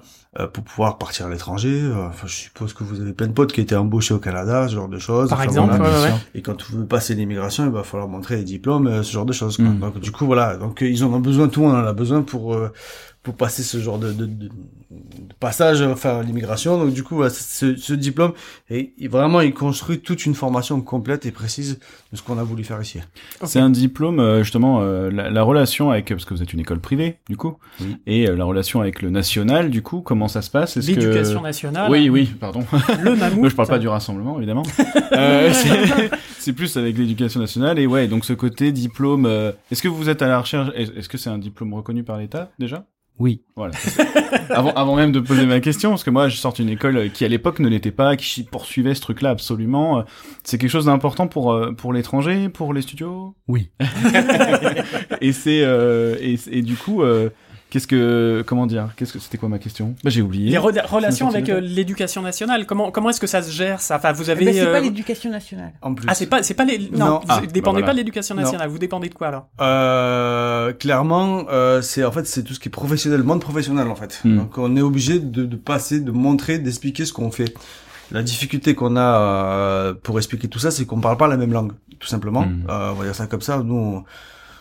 pour pouvoir partir à l'étranger. Euh, Enfin, je suppose que vous avez plein de potes qui étaient embauchés au Canada, ce genre de choses. Par Enfin, exemple, voilà. ouais, ouais. Et quand vous voulez passer l'immigration, il va falloir montrer les diplômes, euh, ce genre de choses. Mm. Donc du coup, voilà. Donc euh, ils en ont besoin, tout le monde en a besoin pour euh, pour passer ce genre de, de, de, de passage, enfin l'immigration. Donc du coup, ce, ce diplôme, et, vraiment, il construit toute une formation complète et précise de ce qu'on a voulu faire ici. C'est un diplôme, euh, justement, euh, la, la relation avec, parce que vous êtes une école privée, du coup, Oui. et euh, la relation avec le national, du coup, comment ça se passe? Que- L'éducation nationale. Oui, oui, pardon. Le mammouth. Moi, je parle pas du rassemblement, évidemment. Euh, c'est- plus avec l'éducation nationale. Et ouais, donc ce côté diplôme. euh, Est-ce que vous êtes à la recherche Est- Est-ce que c'est un diplôme reconnu par l'État déjà? Oui. Voilà. avant, avant même de poser ma question, parce que moi, je sors d'une école qui à l'époque ne l'était pas, qui poursuivait ce truc-là absolument. Euh, C'est quelque chose d'important pour euh, pour l'étranger, pour les studios? Oui. et c'est euh, et, et du coup. euh, Qu'est-ce que comment dire Qu'est-ce que c'était quoi ma question? Bah, J'ai oublié. Les re- relations avec euh, l'éducation nationale, comment comment est-ce que ça se gère ça? Enfin, vous Eh avez ben, c'est euh, pas l'éducation nationale. En plus. ah c'est pas c'est pas les non, Non. vous Ah, dépendez bah voilà. pas de l'éducation Non. nationale, vous dépendez de quoi alors? Euh, clairement, euh, c'est en fait c'est tout ce qui est professionnel, monde professionnel en fait. Hmm. Donc on est obligé de, de passer, de montrer, d'expliquer ce qu'on fait. La difficulté qu'on a euh, pour expliquer tout ça, c'est qu'on parle pas la même langue, tout simplement. Euh, on va dire ça comme ça. Nous, on-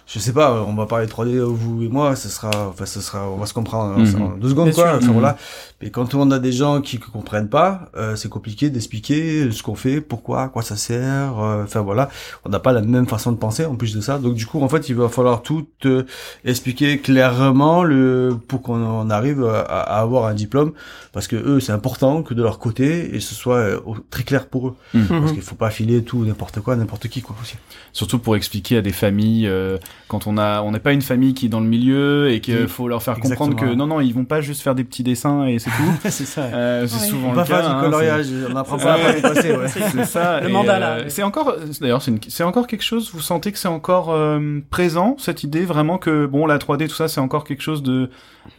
je sais pas, on va parler 3D vous et moi, ça sera, enfin ça sera, on va se comprendre en- Mhm. en deux secondes Bien quoi. sûr. Enfin, Mhm. voilà. Mais quand on a des gens qui ne comprennent pas, euh, c'est compliqué d'expliquer ce qu'on fait, pourquoi, à quoi ça sert. euh, Enfin voilà, on n'a pas la même façon de penser en plus de ça. Donc du coup, en fait, il va falloir tout euh, expliquer clairement le pour qu'on en arrive à, à avoir un diplôme, parce que eux, c'est important que de leur côté et ce soit euh, très clair pour eux, Mhm. parce qu'il faut pas filer tout n'importe quoi, n'importe qui quoi aussi. Surtout pour expliquer à des familles euh, quand on a on n'est pas une famille qui est dans le milieu et qu'il Oui. faut leur faire comprendre Exactement. que non non ils vont pas juste faire des petits dessins et c'est tout. c'est ça. Euh, c'est Ouais. souvent On le va cas. faire hein, du coloriage, on apprend pas à les passer, ouais. c'est- ça. Le et, mandala, euh, c'est encore d'ailleurs c'est une- c'est encore quelque chose. Vous sentez que c'est encore euh, présent cette idée vraiment que bon la 3D tout ça c'est encore quelque chose de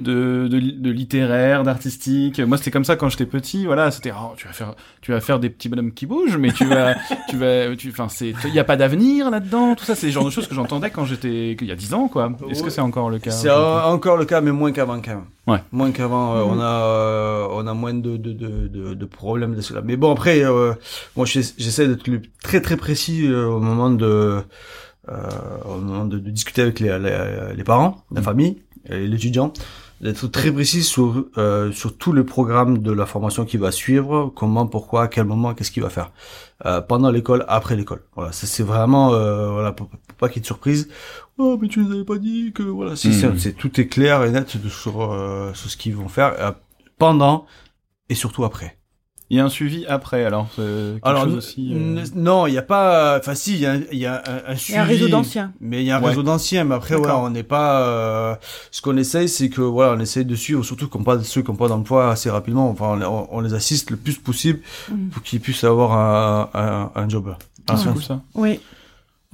de, de, de littéraire, d'artistique. Moi, c'était comme ça quand j'étais petit. Voilà, c'était oh, tu vas faire, tu vas faire des petits bonhommes qui bougent, mais tu vas, tu vas, tu, enfin, c'est, il y a pas d'avenir là-dedans. Tout ça, c'est le genre de choses que j'entendais quand j'étais, il y a 10 ans, quoi. Est-ce que c'est encore le cas C'est en- encore le cas, mais moins qu'avant quand même. Ouais. Moins qu'avant, euh, on a euh, on a moins de de de de, de problèmes de cela. Mais bon après, euh, moi j'essa- j'essaie d'être très très précis euh, au moment de euh, au moment de, de discuter avec les les, les parents, la Mm. famille et l'étudiant d'être très précis sur euh, sur tout le programme de la formation qui va suivre, comment, pourquoi, à quel moment, qu'est-ce qu'il va faire euh, pendant l'école, après l'école. Voilà, ça c'est vraiment euh, voilà pour, pour pas qu'il y ait de surprise. Oh mais tu nous avais pas dit que voilà, si Mhm. c'est- tout est clair et net sur euh, sur ce qu'ils vont faire euh, pendant et surtout après. Il y a un suivi après, alors. euh, quelque Alors aussi. euh, non, il y a pas. Enfin si, il y a, un- il y a un, un Il suivi. y a un réseau d'anciens. Mais il y a un Ouais. réseau d'anciens, mais après, ouais, on n'est pas. euh, ce qu'on essaye, c'est que voilà, on essaye de suivre, surtout qu'on pas ceux qui n'ont pas d'emploi assez rapidement. Enfin, on, les assiste le plus possible Mhm. pour qu'ils puissent avoir un, un, un job. Ah, c'est cool ça. Oui,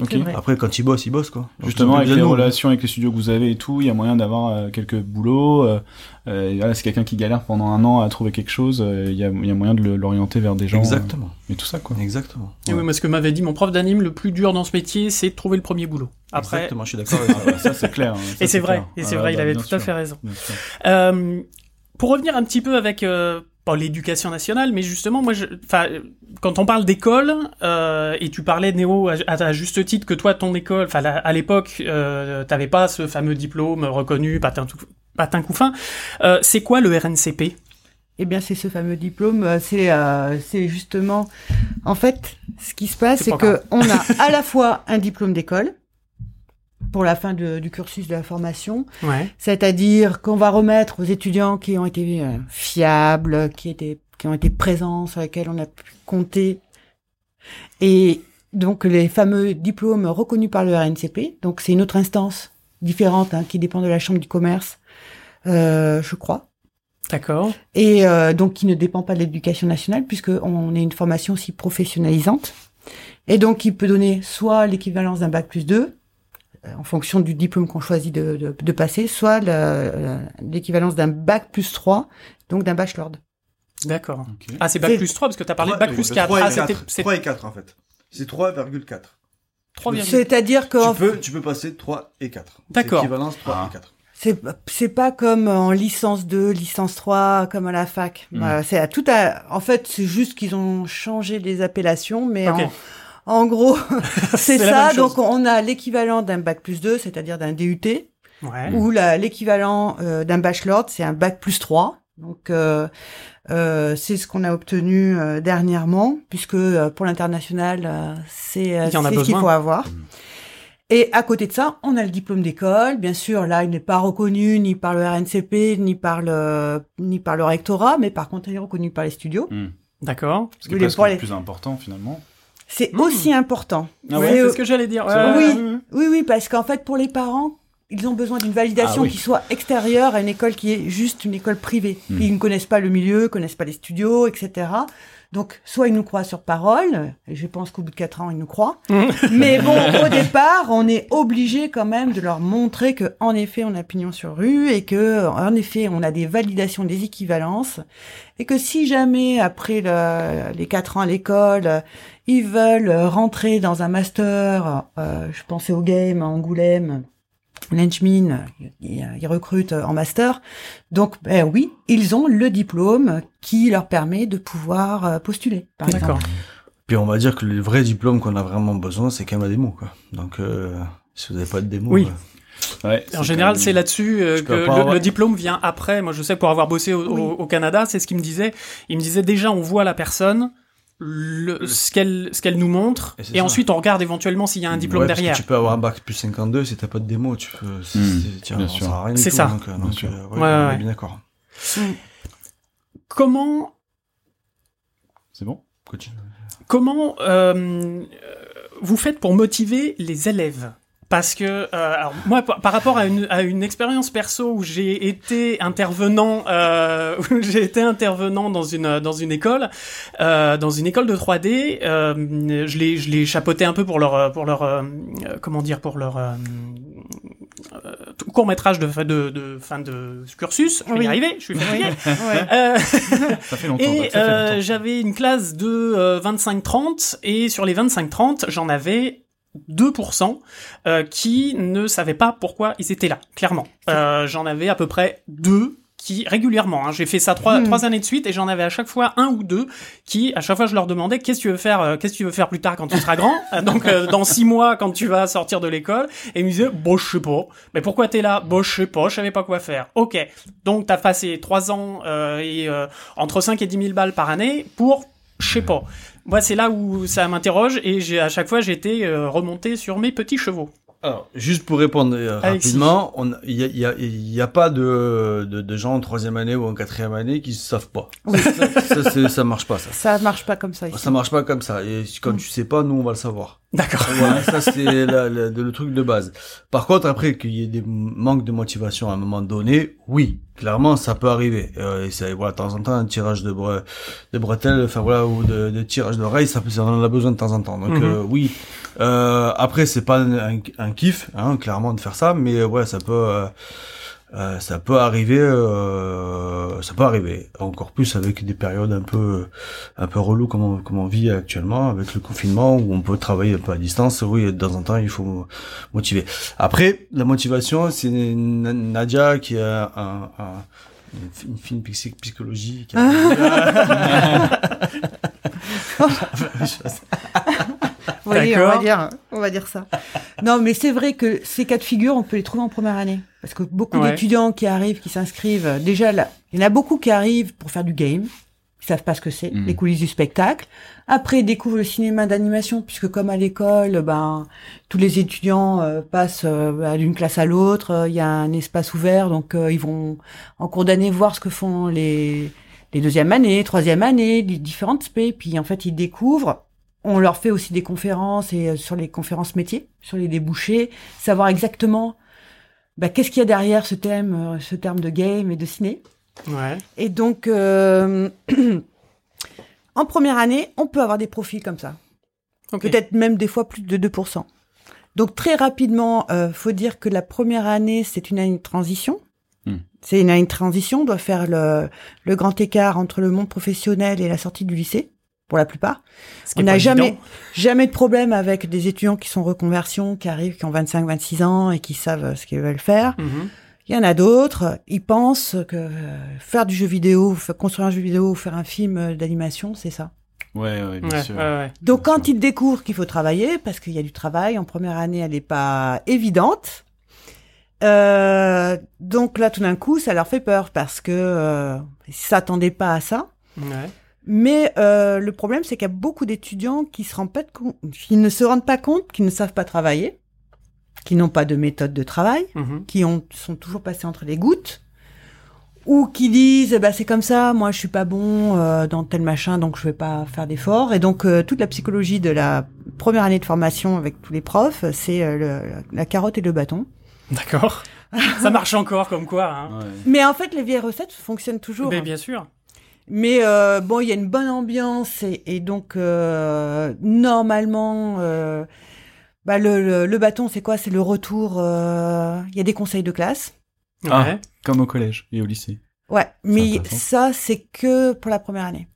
Ok. c'est vrai. Après, quand ils bossent, ils bossent quoi. Donc, Justement, avec les nous. relations avec les studios que vous avez et tout, il y a moyen d'avoir euh, quelques boulots. Euh, euh, voilà, c'est quelqu'un qui galère pendant un an à trouver quelque chose. euh, Il y, a, il y a moyen de l'orienter vers des gens. Exactement. euh, et tout ça, quoi. Exactement. Et oui, moi, ce que m'avait dit mon prof d'anime, le plus dur dans ce métier, c'est de trouver le premier boulot. Après, Exactement, je suis d'accord avec ça. Ça, c'est clair. hein, ça, et c'est vrai, clair. et c'est Ah, vrai, il bah, avait tout à fait raison. Euh, pour revenir un petit peu avec euh, pas l'éducation nationale, mais justement, moi, je, quand on parle d'école, euh, et tu parlais Néo à, à, juste titre que toi, ton école, enfin, à l'époque, euh, t'avais pas ce fameux diplôme reconnu, patin, patin couffin. Euh, c'est quoi le RNCP Eh bien, c'est ce fameux diplôme. euh, C'est euh, c'est justement, en fait, ce qui se passe, C'est que on a à la fois un diplôme d'école pour la fin de- du cursus de la formation, Ouais. c'est-à-dire qu'on va remettre aux étudiants qui ont été euh, fiables, qui étaient qui ont été présents, sur lesquels on a pu compter, et donc les fameux diplômes reconnus par le RNCP. Donc c'est une autre instance différente hein, qui dépend de la chambre du commerce, euh, je crois D'accord. et euh, donc qui ne dépend pas de l'éducation nationale puisque on est une formation aussi professionnalisante et donc il peut donner soit l'équivalence d'un bac plus 2 euh, en fonction du diplôme qu'on choisit de, de, de passer, soit euh, l'équivalence d'un bac plus 3, donc d'un bachelor. D'accord. Ok. Ah, c'est bac plus 3, parce que t'as parlé de Trois- bac plus euh, 4. trois et Ah, c'était, quatre. c'est Trois et 4 en fait. C'est 3,4. 3, C'est-à-dire que Tu peux, tu peux passer 3 et 4. D'accord. C'est équivalence 3 Ah. et 4. C'est c'est pas comme en licence 2, licence 3, comme à la fac. Euh, c'est à tout à. En fait, c'est juste qu'ils ont changé les appellations, mais Ok. en, en gros, c'est ça. Donc, on a l'équivalent d'un bac plus 2, c'est-à-dire d'un DUT, Ouais. ou l'équivalent euh, d'un bachelor, c'est un bac plus 3. Donc, euh, euh, c'est ce qu'on a obtenu dernièrement, puisque pour l'international, c'est ce qu'il faut avoir. Et à côté de ça, on a le diplôme d'école. Bien sûr, là, il n'est pas reconnu ni par le RNCP, ni par le, ni par le rectorat, mais par contre, il est reconnu par les studios. D'accord. Ce qui est le les- plus important finalement. C'est Hmm. aussi important. Ah C'est- ouais, c'est ce que j'allais dire. Ouais, Oui. Oui, oui, parce qu'en fait, pour les parents, ils ont besoin d'une validation Ah oui. qui soit extérieure à une école qui est juste une école privée. Hmm. Ils ne connaissent pas le milieu, connaissent pas les studios, etc. Donc, soit ils nous croient sur parole, et je pense qu'au bout de quatre ans, ils nous croient. Mais bon, au départ, on est obligé quand même de leur montrer que, en effet, on a pignon sur rue et que, en effet, on a des validations, des équivalences, et que si jamais après le- les quatre ans à l'école, ils veulent rentrer dans un master, euh, je pensais au game à Angoulême, Lenchmin, ils, ils recrutent en master. Donc, ben oui, ils ont le diplôme qui leur permet de pouvoir euh, postuler, par D'accord. exemple. Puis on va dire que le vrai diplôme qu'on a vraiment besoin, c'est quand même la démo, quoi. Donc, euh, si vous n'avez pas de démo, Oui. euh, Ouais, En général, même- c'est là-dessus euh, que le, pas avoir- le diplôme vient après. Moi, je sais pour avoir bossé au, au- Oui. au Canada, c'est ce qu'il me disait. Il me disait déjà, on voit la personne, le, ce qu'elle ce qu'elle nous montre, Et ensuite on regarde éventuellement s'il y a un diplôme ouais, parce que derrière. Tu peux avoir un bac plus 52 si t'as pas de démo, tu peux. c'est- Hmm, c'est- ça sûr. sert à rien du C'est tout, ça. Donc, euh, Bien donc, sûr. euh, Ouais, ouais, on ouais. est bien d'accord. Comment C'est bon? Continue. comment euh, vous faites pour motiver les élèves? Parce que euh, alors moi par, rapport à une, à une expérience perso où j'ai été intervenant euh, où j'ai été intervenant dans une dans une école euh, dans une école de 3D euh, je les je les chapeautais un peu pour leur pour leur euh, comment dire pour leur euh, court métrage de fin de, de fin de cursus je vais Oui. y arriver je suis fatigué Ouais. Euh, Ça fait longtemps. et euh, j'avais une classe de euh, 25-30 et sur les 25-30, j'en avais 2% euh, qui ne savaient pas pourquoi ils étaient là, clairement. Euh, j'en avais à peu près deux qui régulièrement, hein, j'ai fait ça trois, Hmm. trois années de suite et j'en avais à chaque fois un ou deux qui, à chaque fois, je leur demandais qu'est-ce que tu veux faire, euh, qu'est-ce que tu veux faire plus tard quand tu seras grand, Euh, donc euh, dans six mois quand tu vas sortir de l'école, et ils me disaient bon je sais pas, mais pourquoi t'es là, bon je sais pas, je savais pas quoi faire. Ok, donc t'as passé trois ans euh, et euh, entre 5 et 10 000 balles par année pour je sais pas. Moi c'est là où ça m'interroge et j'ai à chaque fois j'étais euh, remonté sur mes petits chevaux. Alors, juste pour répondre euh, rapidement, il y a, y, a, il y a pas de, de, de gens en troisième année ou en quatrième année qui savent pas. Ça, ça, ça marche pas, ça. Ça marche pas comme ça ici. Ça marche pas comme ça. Et quand tu sais pas, nous, on va le savoir. D'accord. Voilà, ça c'est le truc de base. Par contre, après qu'il y ait des manques de motivation à un moment donné, oui, clairement, ça peut arriver. Euh, et c'est voilà, de temps en temps un tirage de, bre de bretelles, enfin voilà, ou de, de tirage d'oreilles, ça, peut- ça en a besoin de temps en temps. Donc Mhm. euh, oui. Euh, après, c'est pas un, un kiff, hein, clairement, de faire ça, mais euh, ouais, ça peut. Euh, ça peut arriver, euh, ça peut arriver. Encore plus avec des périodes un peu, un peu relou comme on, comme on vit actuellement avec le confinement où on peut travailler un peu à distance. Oui, de temps en temps, il faut motiver. Après, la motivation, c'est Na- Nadia qui a un, un- une fine psy- psychologie. Qui a... Oui, on va dire, on va dire ça. Non, mais c'est vrai que ces cas de figure, on peut les trouver en première année. Parce que beaucoup Ouais. d'étudiants qui arrivent, qui s'inscrivent, déjà là, il y en a beaucoup qui arrivent pour faire du game. Ils savent pas ce que c'est, Mhm. les coulisses du spectacle. Après, ils découvrent le cinéma d'animation, puisque comme à l'école, ben, tous les étudiants euh, passent euh, d'une classe à l'autre. euh, Il y a un espace ouvert, donc euh, ils vont en cours d'année voir ce que font les les deuxième années, troisième année, les différentes spé. Puis en fait, ils découvrent. On leur fait aussi des conférences et euh, sur les conférences métiers, sur les débouchés, savoir exactement bah, qu'est-ce qu'il y a derrière ce thème, euh, ce terme de game et de ciné. Ouais. Et donc, euh, en première année, on peut avoir des profils comme ça. Ok. Peut-être même des fois plus de 2%. Donc très rapidement, euh, faut dire que la première année, c'est une année de transition. Hmm. C'est une année de transition, on doit faire le, le grand écart entre le monde professionnel et la sortie du lycée, pour la plupart. Ce On n'a jamais, évident. jamais de problème avec des étudiants qui sont reconversion, qui arrivent, qui ont 25, 26 ans et qui savent euh, ce qu'ils veulent faire. Mhm. Il Il y en a d'autres, ils pensent que euh, faire du jeu vidéo, construire un jeu vidéo ou faire un film euh, d'animation, c'est ça. Ouais, ouais, bien Ouais, sûr. ouais, ouais. Donc Bien quand ils découvrent qu'il faut travailler, parce qu'il y a du travail, en première année, elle n'est pas évidente. Euh, donc là, tout d'un coup, ça leur fait peur parce que euh, ils s'attendaient pas à ça. Ouais. Mais euh, le problème, c'est qu'il y a beaucoup d'étudiants qui se rendent pas de compte, qui ne se rendent pas compte, qui ne savent pas travailler, qui n'ont pas de méthode de travail, Mhm. qui ont, sont toujours passés entre les gouttes, ou qui disent, bah c'est comme ça, moi je suis pas bon euh, dans tel machin, donc je vais pas faire d'efforts. Et donc euh, toute la psychologie de la première année de formation avec tous les profs, c'est euh, la carotte et le bâton. D'accord. ça marche encore comme quoi. Hein. Ouais. Mais en fait, les vieilles recettes fonctionnent toujours. Mais bien sûr. Mais euh, bon, il y a une bonne ambiance et, et donc euh, normalement, euh, bah, le, le, le bâton, c'est quoi? C'est le retour. euh, Il y a des conseils de classe. Ah. Ouais. Comme au collège et au lycée. Ouais, mais ça, c'est que pour la première année.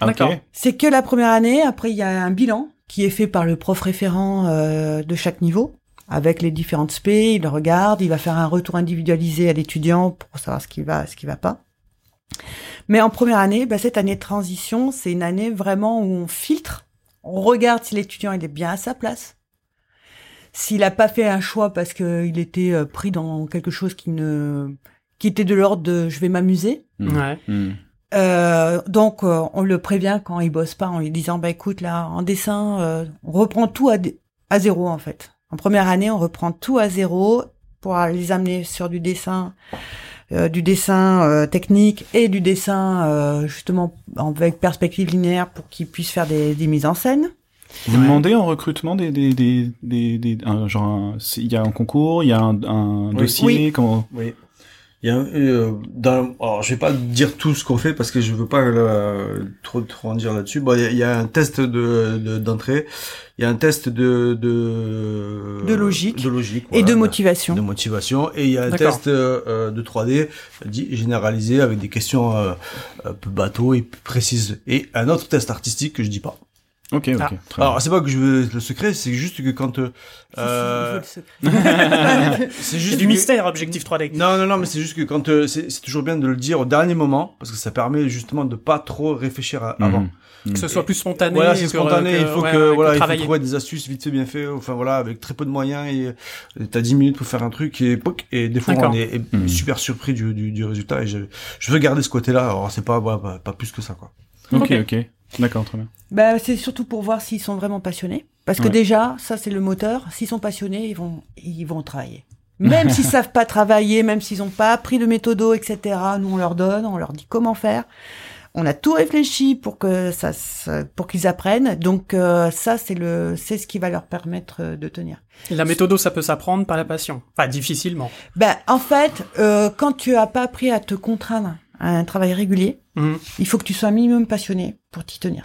Ah. D'accord. C'est que la première année. Après, il y a un bilan qui est fait par le prof référent euh, de chaque niveau avec les différentes spé. Il regarde, il va faire un retour individualisé à l'étudiant pour savoir ce qui va, ce qui va pas. Mais en première année, bah, cette année de transition, c'est une année vraiment où on filtre, on regarde si l'étudiant il est bien à sa place, s'il n'a pas fait un choix parce qu'il était euh, pris dans quelque chose qui ne, qui était de l'ordre de je vais m'amuser. Mm. Ouais. Mm. Euh, donc euh, on le prévient quand il bosse pas en lui disant bah écoute là en dessin euh, on reprend tout à, à zéro en fait. En première année on reprend tout à zéro pour les amener sur du dessin euh, du dessin euh, technique et du dessin euh, justement avec perspective linéaire pour qu'ils puissent faire des, des mises en scène. Vous Ouais. demandez en recrutement des, des, des, des, des- un, genre, il y a un concours, il y a un, un Oui. dossier, Oui. comment Oui. Il y a, euh, dans, alors, je vais pas dire tout ce qu'on fait parce que je veux pas euh, trop trop en dire là-dessus. Bon, il y a, il y a un test de de- d'entrée, il y a un test de de De logique. de logique et de motivation. de motivation et il y a un test euh, euh, de 3D dit généralisé avec des questions euh, un peu bateau et précises et un autre test artistique que je dis pas. Ok, ok. Ah. Alors c'est pas que je veux le secret, c'est juste que quand euh, secret. c'est juste du que- mystère, Objectif 3D. Non, non, non, mais c'est juste que quand euh, c'est toujours bien de le dire au dernier moment parce que ça permet justement de pas trop réfléchir à- avant. Mhm. Que ce soit plus spontané. Voilà, c'est spontané. que- il faut ouais, que ouais, voilà, il faut trouver des astuces vite fait, bien fait. Enfin voilà, avec très peu de moyens et euh, t'as 10 minutes pour faire un truc et poc, et des fois on est est Mhm. super surpris du, du, du résultat et je, je veux garder ce côté-là. Alors c'est pas, voilà, pas pas plus que ça quoi. Ok, Ok. ok. D'accord, très bien. Bah, c'est surtout pour voir s'ils sont vraiment passionnés. Parce que Ouais. déjà, ça c'est le moteur. S'ils sont passionnés, ils vont, ils vont travailler. Même s'ils savent pas travailler, même s'ils ont pas appris de méthodo, etc. Nous on leur donne, on leur dit comment faire. On a tout réfléchi pour que ça, pour qu'ils apprennent. Donc euh, ça c'est le, c'est ce qui va leur permettre euh, de tenir. La méthode, ça peut s'apprendre par la passion. Enfin, difficilement. Ben en fait, euh, quand tu as pas appris à te contraindre un travail régulier, Mhm. il faut que tu sois un minimum passionné pour t'y tenir.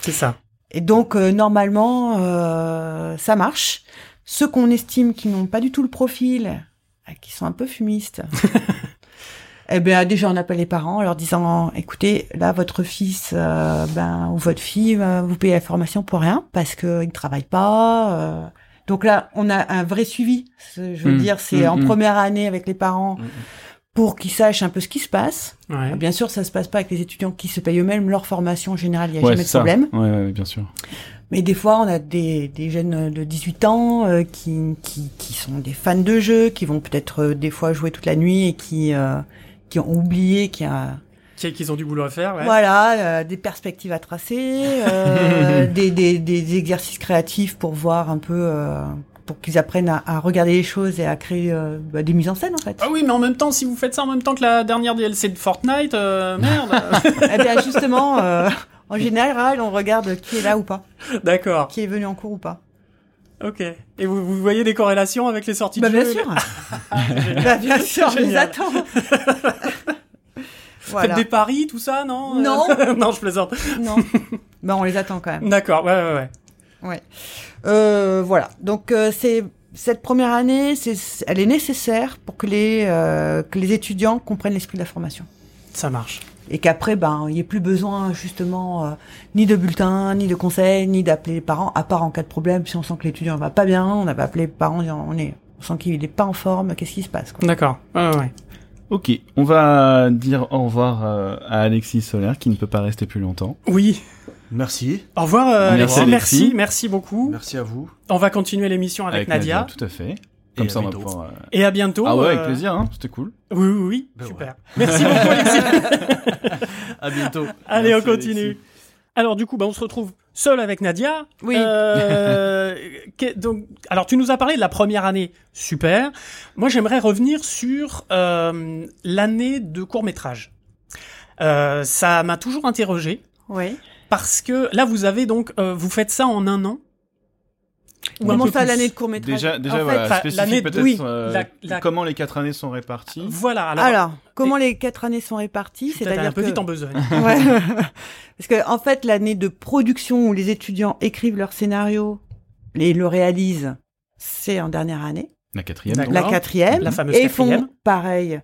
C'est ça. Et donc, euh, normalement, euh, ça marche. Ceux qu'on estime qui n'ont pas du tout le profil, euh, qui sont un peu fumistes, eh bien, déjà, on appelle les parents en leur disant, écoutez, là, votre fils, euh, ben, ou votre fille, vous payez la formation pour rien, parce qu'il ne travaille pas. Donc là, on a un vrai suivi. Je veux Mm. dire, c'est Mm, en mm. première année avec les parents. Pour qu'ils sachent un peu ce qui se passe. Ouais. Bien sûr, ça se passe pas avec les étudiants qui se payent eux-mêmes leur formation en général, il n'y a Ouais, jamais de ça. problème. Ouais, ouais, bien sûr. Mais des fois, on a des, des jeunes de 18 ans euh, qui, qui, qui sont des fans de jeux, qui vont peut-être euh, des fois jouer toute la nuit et qui, euh, qui ont oublié qu'il y a Qui- Qu'ils ont du boulot à faire, ouais. voilà, euh, des perspectives à tracer, euh, des, des, des exercices créatifs pour voir un peu, euh, pour qu'ils apprennent à, à regarder les choses et à créer euh, bah, des mises en scène en fait. Ah oui, mais en même temps, si vous faites ça en même temps que la dernière DLC de Fortnite, euh, merde. Eh bien justement, euh, en général, on regarde qui est là ou pas, D'accord. qui est venu en cours ou pas. Ok. Et vous, vous voyez des corrélations avec les sorties Bah de bien jeux sûr. bah bien sûr, je les attends. Faites voilà. des paris, tout ça, non Non. non, je plaisante. Non. bah on les attend quand même. D'accord, ouais, ouais, ouais. Ouais. Euh, voilà. Donc euh, c'est cette première année, c'est elle est nécessaire pour que les euh, que les étudiants comprennent l'esprit de la formation Ça marche. et qu'après ben il y ait plus besoin justement euh, ni de bulletins, ni de conseils, ni d'appeler les parents à part en cas de problème si on sent que l'étudiant va pas bien, on n'a pas appelé les parents on est On sent qu'il est pas en forme. Qu'est-ce qui se passe quoi? D'accord. Ouais. Ok, on va dire au revoir euh, à Alexis Solaire qui ne peut pas rester plus longtemps. Oui. Merci. Au revoir, euh, Merci, Alexis. Merci, merci beaucoup. Merci à vous. On va continuer l'émission avec, Nadia. Tout à fait. Comme Et ça, à on va bientôt. pouvoir. euh, Et à bientôt. Ah ouais, avec euh, plaisir, hein, c'était cool. Oui, oui, oui. Ben Super. Merci beaucoup, Alexis. À bientôt. Allez, Merci, on continue. Alexis. Alors, du coup, bah, on se retrouve seul avec Nadia. Oui. Euh, donc, alors, tu nous as parlé de la première année. Super. Moi, j'aimerais revenir sur euh, l'année de court métrage. Euh, ça m'a toujours interrogé Oui. Parce que là, vous avez donc, euh, vous faites ça en un an. Ou Comment ça, l'année de court métrage Déjà, déjà en fait, voilà, peut-être oui, euh, la- la- comment les quatre années sont réparties. Voilà. Alors, Alors, comment les quatre années sont réparties C'est-à-dire un peu que vite en besogne. Ouais. Parce que en fait, l'année de production où les étudiants écrivent leur scénario et le réalisent, c'est en dernière année, La quatrième. La quatrième. La fameuse et quatrième. font pareil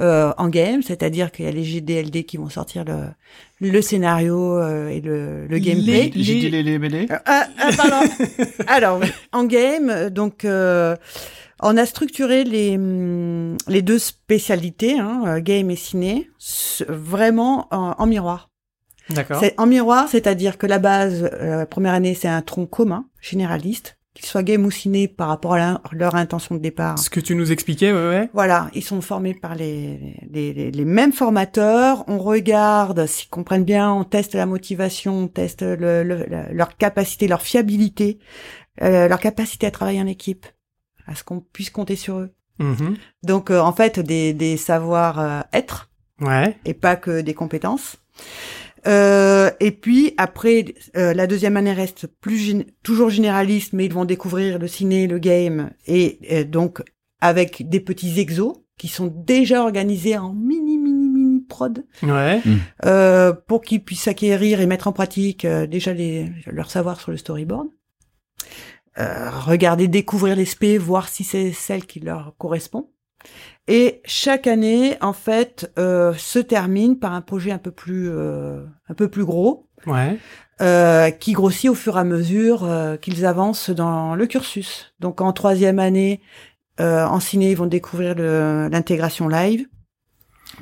euh, en game, c'est-à-dire qu'il y a les GDLD qui vont sortir le, le scénario euh, et le, le gameplay. Les- J'ai dit les, les BD Euh, ah, ah, pardon. Alors, en game, donc, euh, on a structuré les, hum, les deux spécialités, hein, euh, game et ciné, vraiment en, en miroir. D'accord. C'est en miroir, c'est-à-dire que la base, euh, la première année, c'est un tronc commun, généraliste, qu'il soit game ou ciné par rapport à la- leur intention de départ. Ce que tu nous expliquais, ouais, ouais. Voilà, ils sont formés par les, les, les- les mêmes formateurs. On regarde s'ils comprennent bien, on teste la motivation, on teste le, le- le- leur capacité, leur fiabilité, euh, leur capacité à travailler en équipe, à ce qu'on puisse compter sur eux. Mhm. Donc, euh, en fait, des, des savoir-être Ouais. et pas que des compétences. Euh, et puis après, euh, la deuxième année reste plus toujours généraliste, mais ils vont découvrir le ciné, le game, et euh, donc avec des petits exos qui sont déjà organisés en mini mini mini prod Ouais. euh, pour qu'ils puissent acquérir et mettre en pratique euh, déjà les, leur savoir sur le storyboard. Euh, regarder, découvrir les spé, voir si c'est celle qui leur correspond. Et chaque année, en fait, euh, se termine par un projet un peu plus, euh, un peu plus gros, Ouais. euh, qui grossit au fur et à mesure qu'ils avancent dans le cursus. Donc, en troisième année, en ciné, ils vont découvrir l'intégration live.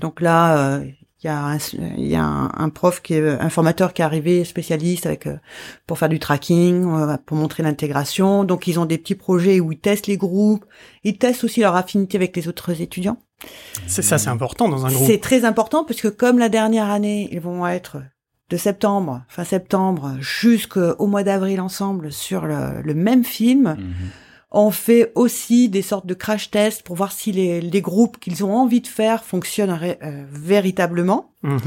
Donc là, il y a, un, il y a un, un prof qui est un formateur qui est arrivé spécialiste avec euh, pour faire du tracking, euh, pour montrer l'intégration. Donc ils ont des petits projets où ils testent les groupes, ils testent aussi leur affinité avec les autres étudiants. C'est ça, c'est important dans un groupe. C'est très important parce que comme la dernière année, ils vont être de septembre, fin septembre, jusqu'au mois d'avril ensemble sur le, le même film. Mhm. On fait aussi des sortes de crash tests pour voir si les, les groupes qu'ils ont envie de faire fonctionnent ré- euh, véritablement. Mhm.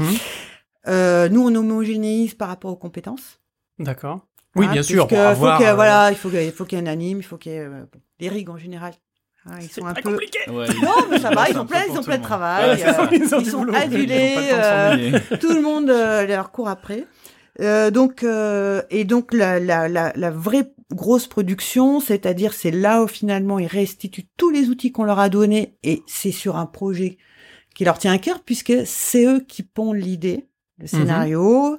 Euh, nous, on homogénéise par rapport aux compétences. D'accord. Oui, Hein, bien sûr. Pour faut avoir, que, euh, voilà, il faut que- il faut qu'il y ait un anime, il faut qu'il y ait euh, les rigs en général. Hein, ils C'est sont un très peu. compliqué. Ouais, Non, mais ça va, ils ont plein, ils ont plein le de travail. Ouais, c'est ça, euh, ils sont boulot. adulés. Euh, tout le monde euh, leur court après. Euh, donc euh, et donc la, la, la, la vraie grosse production, c'est-à-dire c'est là où finalement ils restituent tous les outils qu'on leur a donnés et c'est sur un projet qui leur tient à cœur puisque c'est eux qui pondent l'idée, le scénario,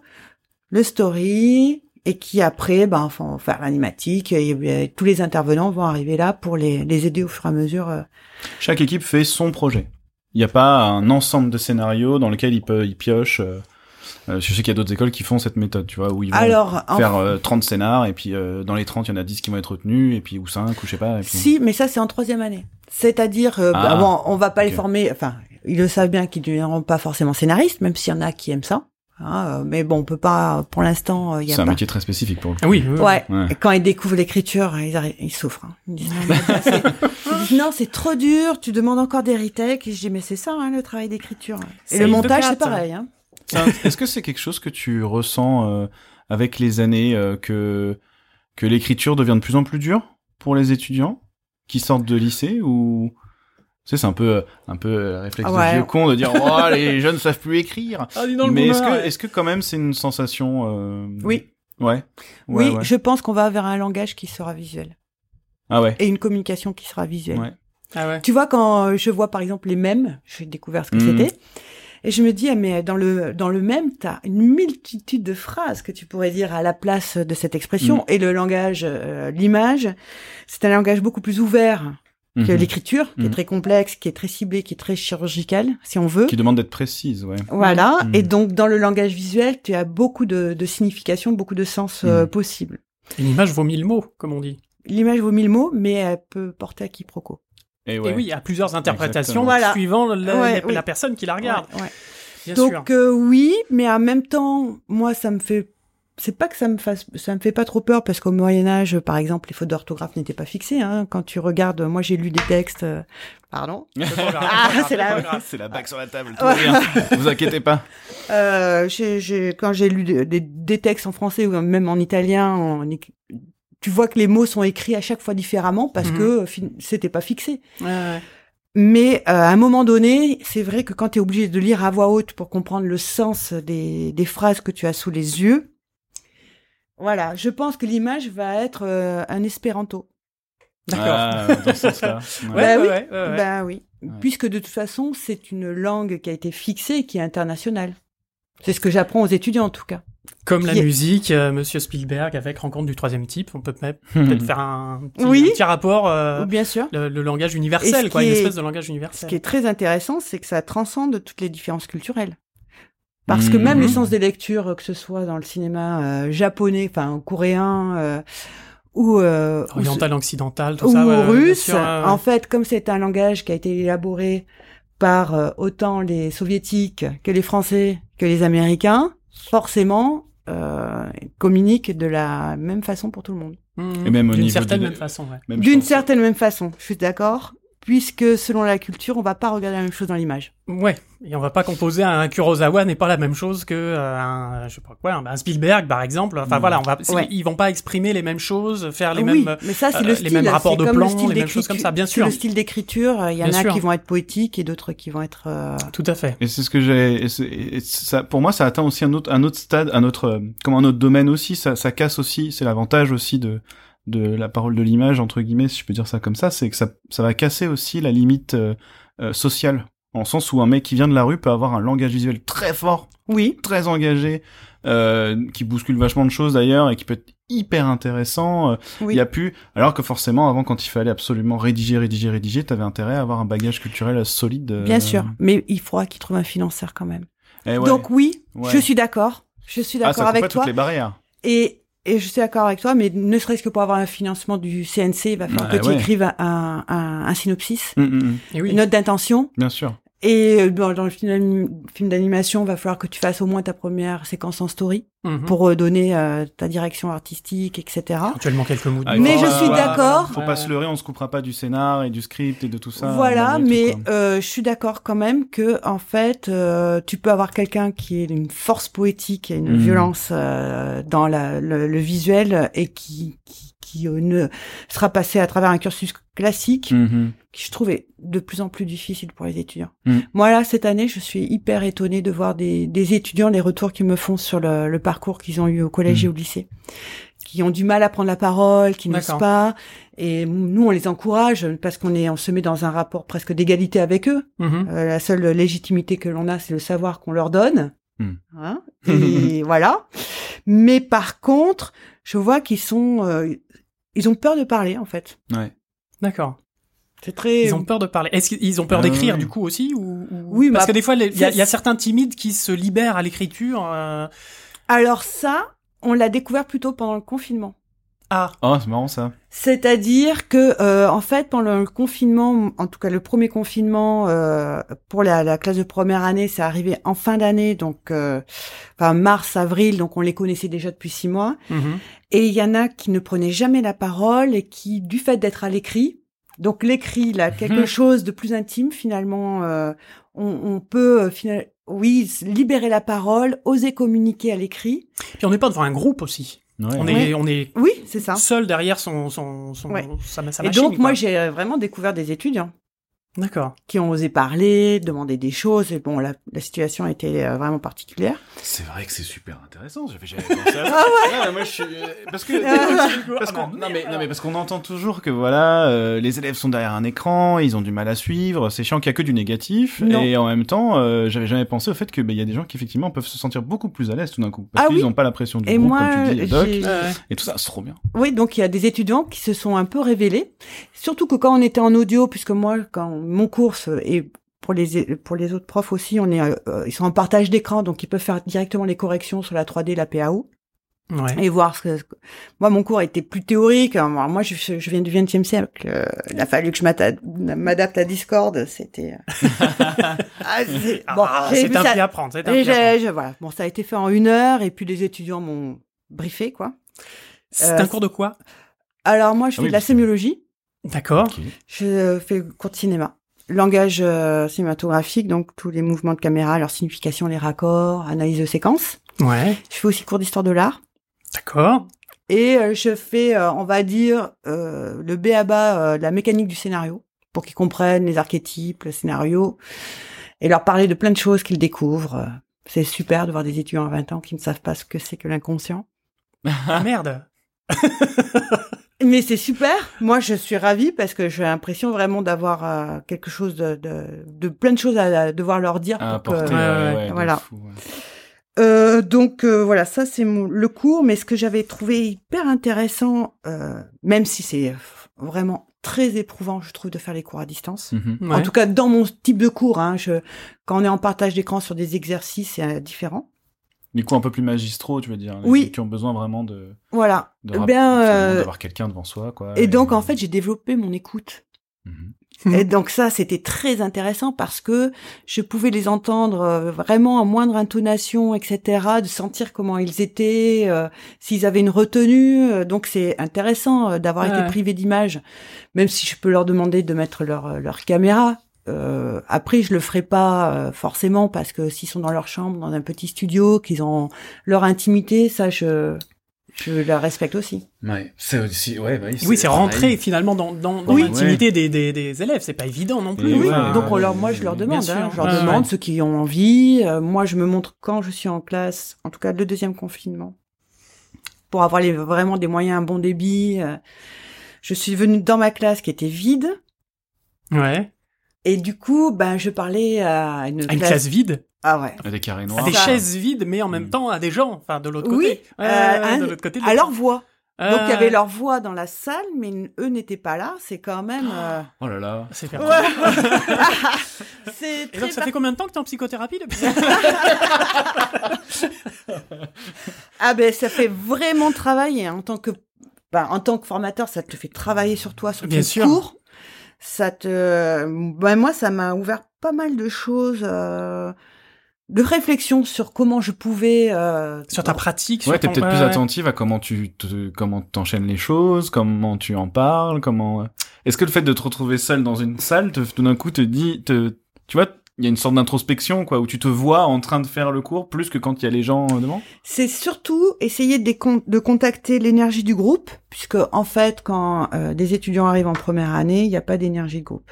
le story et qui après ben faire l'animatique et, et tous les intervenants vont arriver là pour les, les aider au fur et à mesure. euh. Chaque équipe fait son projet. Il n'y a pas un ensemble de scénarios dans lequel ils, peuvent, ils piochent. euh, euh, je sais qu'il y a d'autres écoles qui font cette méthode, tu vois, où ils vont Alors en faire euh, 30 scénars, et puis euh, dans les 30, il y en a 10 qui vont être retenus, et puis ou 5, ou je sais pas. et puis- Si, mais ça c'est en troisième année. C'est-à-dire, euh, Ah, bah, bon, on va pas les former. Enfin, ils le savent bien qu'ils ne deviendront pas forcément scénaristes, même s'il y en a qui aiment ça. Hein, euh, mais bon, on peut pas. Pour l'instant, euh, il y a C'est un pas. métier très spécifique pour le coup. Ah oui. Ouais. Ouais. Et Quand ils découvrent l'écriture, ils, arri- ils souffrent. hein. Ils disent non, mais ça, c'est- ils disent, non, c'est trop dur. Tu demandes encore des retakes. Et je dis mais c'est ça hein, le travail d'écriture. Et le the montage c'est pareil. Hein. Ça, Est-ce que c'est quelque chose que tu ressens euh, avec les années euh, que que l'écriture devient de plus en plus dure pour les étudiants qui sortent de lycée ou tu sais c'est un peu euh, un peu euh, réflexe Ah ouais. de vieux con de dire oh les jeunes savent plus écrire Ah, dis donc le mais est-ce que est-ce que quand même c'est une sensation euh, Oui. ouais, oui, Ouais, je pense qu'on va vers un langage qui sera visuel ah ouais et une communication qui sera visuelle. ouais Ah ouais. Tu vois, quand euh, je vois par exemple les mèmes, j'ai découvert ce que Mhm. c'était, et je me dis, ah, mais dans le dans le mème, t'as une multitude de phrases que tu pourrais dire à la place de cette expression. Mhm. Et le langage, euh, l'image, c'est un langage beaucoup plus ouvert que Mhm. l'écriture, qui est Mhm. très complexe, qui est très ciblée, qui est très chirurgicale, si on veut. Qui demande d'être précise, ouais. Voilà. Mhm. Et donc, dans le langage visuel, tu as beaucoup de, de significations, beaucoup de sens euh, possibles. Une image vaut mille mots, comme on dit. L'image vaut mille mots, mais elle peut porter à quiproquo. Et oui, il y a plusieurs interprétations. Voilà. suivant la, Ouais, la- oui. la personne qui la regarde. Ouais, ouais. Bien sûr. Donc euh, oui, mais en même temps, moi ça me fait c'est pas que ça me fasse ça me fait pas trop peur parce qu'au Moyen Âge par exemple les fautes d'orthographe n'étaient pas fixées hein. quand tu regardes moi j'ai lu des textes euh, pardon Ah, c'est la- c'est la bague sur la table. tout bien. Vous inquiétez pas. euh, j'ai- j'ai- quand j'ai lu des, des- textes en français ou même en italien en tu vois que les mots sont écrits à chaque fois différemment parce Mhm. que euh, c'était pas fixé. Ouais, ouais. Mais euh, à un moment donné, c'est vrai que quand tu es obligé de lire à voix haute pour comprendre le sens des, des phrases que tu as sous les yeux, voilà, je pense que l'image va être euh, un espéranto. D'accord. Ah, dans ce sens-là. Ouais. Ouais, Bah ouais, oui. ouais, ouais, ouais. Ben oui, Ouais. puisque de toute façon, c'est une langue qui a été fixée et qui est internationale. C'est ce que j'apprends aux étudiants en tout cas. Comme la musique, euh, Monsieur Spielberg avec Rencontre du troisième type, on peut peut-être faire un petit, Oui. un petit rapport, euh, Bien sûr. le, le langage universel, ce quoi, une est- espèce de langage Ce universel. qui est très intéressant, c'est que ça transcende toutes les différences culturelles. Parce que Mhm. même les sens des lectures, que ce soit dans le cinéma euh, japonais, enfin coréen, euh, ou, euh, ou Oriental, occidental, tout ou ça. ouais, russe. sûr. En fait, comme c'est un langage qui a été élaboré par euh, autant les soviétiques que les français que les américains, forcément, euh, communiquent de la même façon pour tout le monde. Mhm. Et même au D'une niveau certaine du- même façon, ouais. D'une certaine même façon, je suis d'accord, puisque selon la culture, on va pas regarder la même chose dans l'image. Ouais, et on va pas composer un Kurosawa n'est pas la même chose que euh, un, je sais pas quoi, un Spielberg par exemple. Enfin Mm. voilà, on va, c'est- Ouais. ils vont pas exprimer les mêmes choses, faire les oui, mêmes. mais ça c'est euh, le les style, mêmes rapports de plan, le style les mêmes choses comme ça, bien C'est sûr. le style d'écriture, il y en Bien a sûr. qui vont être poétiques et d'autres qui vont être. euh, Tout à fait. Et c'est ce que j'ai. ça, pour moi, ça atteint aussi un autre, un autre stade, un autre, comme un autre domaine aussi. Ça, ça casse aussi. C'est l'avantage aussi de de la parole de l'image entre guillemets, si je peux dire ça comme ça, c'est que ça, ça va casser aussi la limite euh, euh, sociale, en sens où un mec qui vient de la rue peut avoir un langage visuel très fort, Oui, très engagé, euh, qui bouscule vachement de choses d'ailleurs et qui peut être hyper intéressant. euh, Il oui. y a plus, alors que forcément avant quand il fallait absolument rédiger, rédiger, rédiger, t'avais intérêt à avoir un bagage culturel solide. euh, Bien sûr, mais il faudra qu'il trouve un financeur quand même. eh ouais. Donc oui, Ouais. je suis d'accord. Je suis ah, d'accord avec toi. toutes les barrières. Et, et je suis d'accord avec toi, mais ne serait-ce que pour avoir un financement du CNC, il va falloir Ouais, que tu écrives un, un, un synopsis, hum. Et oui. une note d'intention. Bien sûr. Et euh, dans, le film d'anim- film d'animation, il va falloir que tu fasses au moins ta première séquence en story Mhm. pour euh, donner euh, ta direction artistique, etc. Éventuellement quelques mots. de Ah, Mais je suis d'accord. Faut pas se leurrer, on se coupera pas du scénar et du script et de tout ça. voilà, tout, mais euh, je suis d'accord quand même que en fait, euh, tu peux avoir quelqu'un qui est une force poétique et une Mhm. violence euh, dans la, le, le visuel et qui qui, qui, euh, ne sera passé à travers un cursus classique Mhm. qui je trouvais de plus en plus difficile pour les étudiants. Mm. Moi là cette année, je suis hyper étonnée de voir des, des étudiants les retours qu'ils me font sur le, le parcours qu'ils ont eu au collège Mm. et au lycée, qui ont du mal à prendre la parole, qui n'osent pas. Et nous, on les encourage parce qu'on est, on se met dans un rapport presque d'égalité avec eux. Mhm. Euh, la seule légitimité que l'on a, c'est le savoir qu'on leur donne. Hein? Et voilà. Mais par contre, je vois qu'ils sont, euh, ils ont peur de parler en fait. Ouais. D'accord. C'est très. Ils ont peur de parler. Est-ce qu'ils ont peur Ah, d'écrire du coup aussi ou, ou- Oui, parce bah, que des fois les- il y, a- c'est- il y a certains timides qui se libèrent à l'écriture. euh, Alors ça, on l'a découvert plutôt pendant le confinement. Ah, Oh, c'est marrant ça. C'est-à-dire que, euh, en fait, pendant le confinement, en tout cas le premier confinement euh, pour la, la classe de première année, c'est arrivé en fin d'année, donc euh, enfin mars, avril, donc on les connaissait déjà depuis six mois. mhm. Et il y en a qui ne prenaient jamais la parole et qui, du fait d'être à l'écrit, donc l'écrit, là, quelque Mhm. chose de plus intime finalement, euh, on, on peut, euh, final- oui, libérer la parole, oser communiquer à l'écrit. puis on n'est pas devant un groupe aussi. Ouais. On Ouais. est on est Oui, c'est ça. seul derrière son son, son Ouais. sa, sa Et machine. donc moi j'ai euh, vraiment découvert des étudiants D'accord. qui ont osé parler, demander des choses. Et bon, la, la situation était euh, vraiment particulière. C'est vrai que c'est super intéressant. J'avais jamais pensé à ça. Ah Non, moi, je suis... euh, Parce que... Parce qu'on... Non mais non mais parce qu'on entend toujours que voilà euh, les élèves sont derrière un écran, ils ont du mal à suivre, c'est chiant qu'il y a que du négatif Non. et en même temps euh, j'avais jamais pensé au fait que bah, il y a des gens qui effectivement peuvent se sentir beaucoup plus à l'aise tout d'un coup parce Ah qu'ils oui. n'ont pas la pression du Et groupe moi, comme tu dis Doc j'ai- et tout ça c'est trop bien. Oui, donc il y a des étudiants qui se sont un peu révélés. Surtout que quand on était en audio, puisque moi, quand mon cours se- et pour les pour les autres profs aussi, on est euh, ils sont en partage d'écran, donc ils peuvent faire directement les corrections sur la 3D, la PAO Ouais. et voir ce que moi mon cours était plus théorique. Alors, moi, je, je viens du 20e siècle. euh, il a fallu que je m'adapte à Discord. C'était euh, ah, c'est- bon, Ah, un ça- pied à prendre. C'est un et pied à prendre. je- voilà. Bon, ça a été fait en une heure, et puis les étudiants m'ont briefé, quoi. C'est euh, un cours de quoi? Alors moi, je fais Ah oui, de la sémiologie. D'accord. Je fais cours de cinéma. Langage euh, cinématographique, donc tous les mouvements de caméra, leur signification, les raccords, analyse de séquence. Ouais. Je fais aussi cours d'histoire de l'art. D'accord. Et euh, je fais, euh, on va dire, euh, le B à bas de la mécanique du scénario, pour qu'ils comprennent les archétypes, le scénario, et leur parler de plein de choses qu'ils découvrent. C'est super de voir des étudiants à 20 ans qui ne savent pas ce que c'est que l'inconscient. Ah, merde. Mais c'est super. Moi, je suis ravie parce que j'ai l'impression vraiment d'avoir euh, quelque chose de, de, de plein de choses à, à devoir leur dire. À pour apporter ouais, de voilà. fou, ouais. Euh, donc euh, voilà, ça c'est mon- le cours. Mais ce que j'avais trouvé hyper intéressant, euh, même si c'est vraiment très éprouvant, je trouve, de faire les cours à distance. Mhm. En Ouais. tout cas, dans mon type de cours, hein, je, quand on est en partage d'écran sur des exercices, c'est euh, différent. Du coup un peu plus magistraux tu veux dire les Oui. qui ont besoin vraiment de, Voilà. de finalement, euh, d'avoir quelqu'un devant soi quoi. et donc en fait, j'ai développé mon écoute. Mhm. Et donc ça, c'était très intéressant parce que je pouvais les entendre euh, vraiment en moindre intonation, etc., de sentir comment ils étaient, euh, s'ils avaient une retenue. Donc c'est intéressant d'avoir Ouais. été privé d'image, même si je peux leur demander de mettre leur, leur caméra. Euh, après, je le ferai pas euh, forcément parce que s'ils sont dans leur chambre, dans un petit studio, qu'ils ont leur intimité, ça, je, je la respecte aussi. Ouais, c'est aussi ouais bah, Oui, c'est rentrer finalement dans, dans, dans Oui. l'intimité des, des, des élèves. C'est pas évident non plus. Oui, ouais, donc on ouais, leur, moi je leur demande, hein, je leur demande ouais. ceux qui ont envie. Euh, moi je me montre quand je suis en classe, en tout cas le deuxième confinement, pour avoir les, vraiment des moyens à bon débit. euh, je suis venue dans ma classe qui était vide Ouais. Et du coup ben je parlais à une, À une classe vide, Ah ouais. À des carrés à noirs. des Ça. chaises vides, mais en même Mm. temps à des gens, enfin de l'autre Oui, côté. Ouais, euh, ouais, hein, de l'autre côté. de À leur voix. Euh, Donc il y avait leur voix dans la salle, mais eux n'étaient pas là. C'est quand même. euh, Oh là là. C'est Ouais. c'est Et très donc ça fait combien de temps que t'es en psychothérapie depuis? Ah ben ça fait vraiment travailler en tant que ben, en tant que formateur, ça te fait travailler sur toi, sur Bien tes sûr. cours. Ça te ben moi ça m'a ouvert pas mal de choses euh, de réflexion sur comment je pouvais euh, Sur ta pratique Ouais, sur t'es ton- peut-être ouais, plus ouais. attentive à comment tu te, comment t'enchaînes les choses, comment tu en parles, comment. Est-ce que le fait de te retrouver seul dans une salle, te, tout d'un coup, te dit, te, tu vois, il y a une sorte d'introspection, quoi, où tu te vois en train de faire le cours plus que quand il y a les gens euh, devant. c'est surtout essayer de, contacter l'énergie du groupe, puisque en fait, quand euh, des étudiants arrivent en première année, il n'y a pas d'énergie de groupe.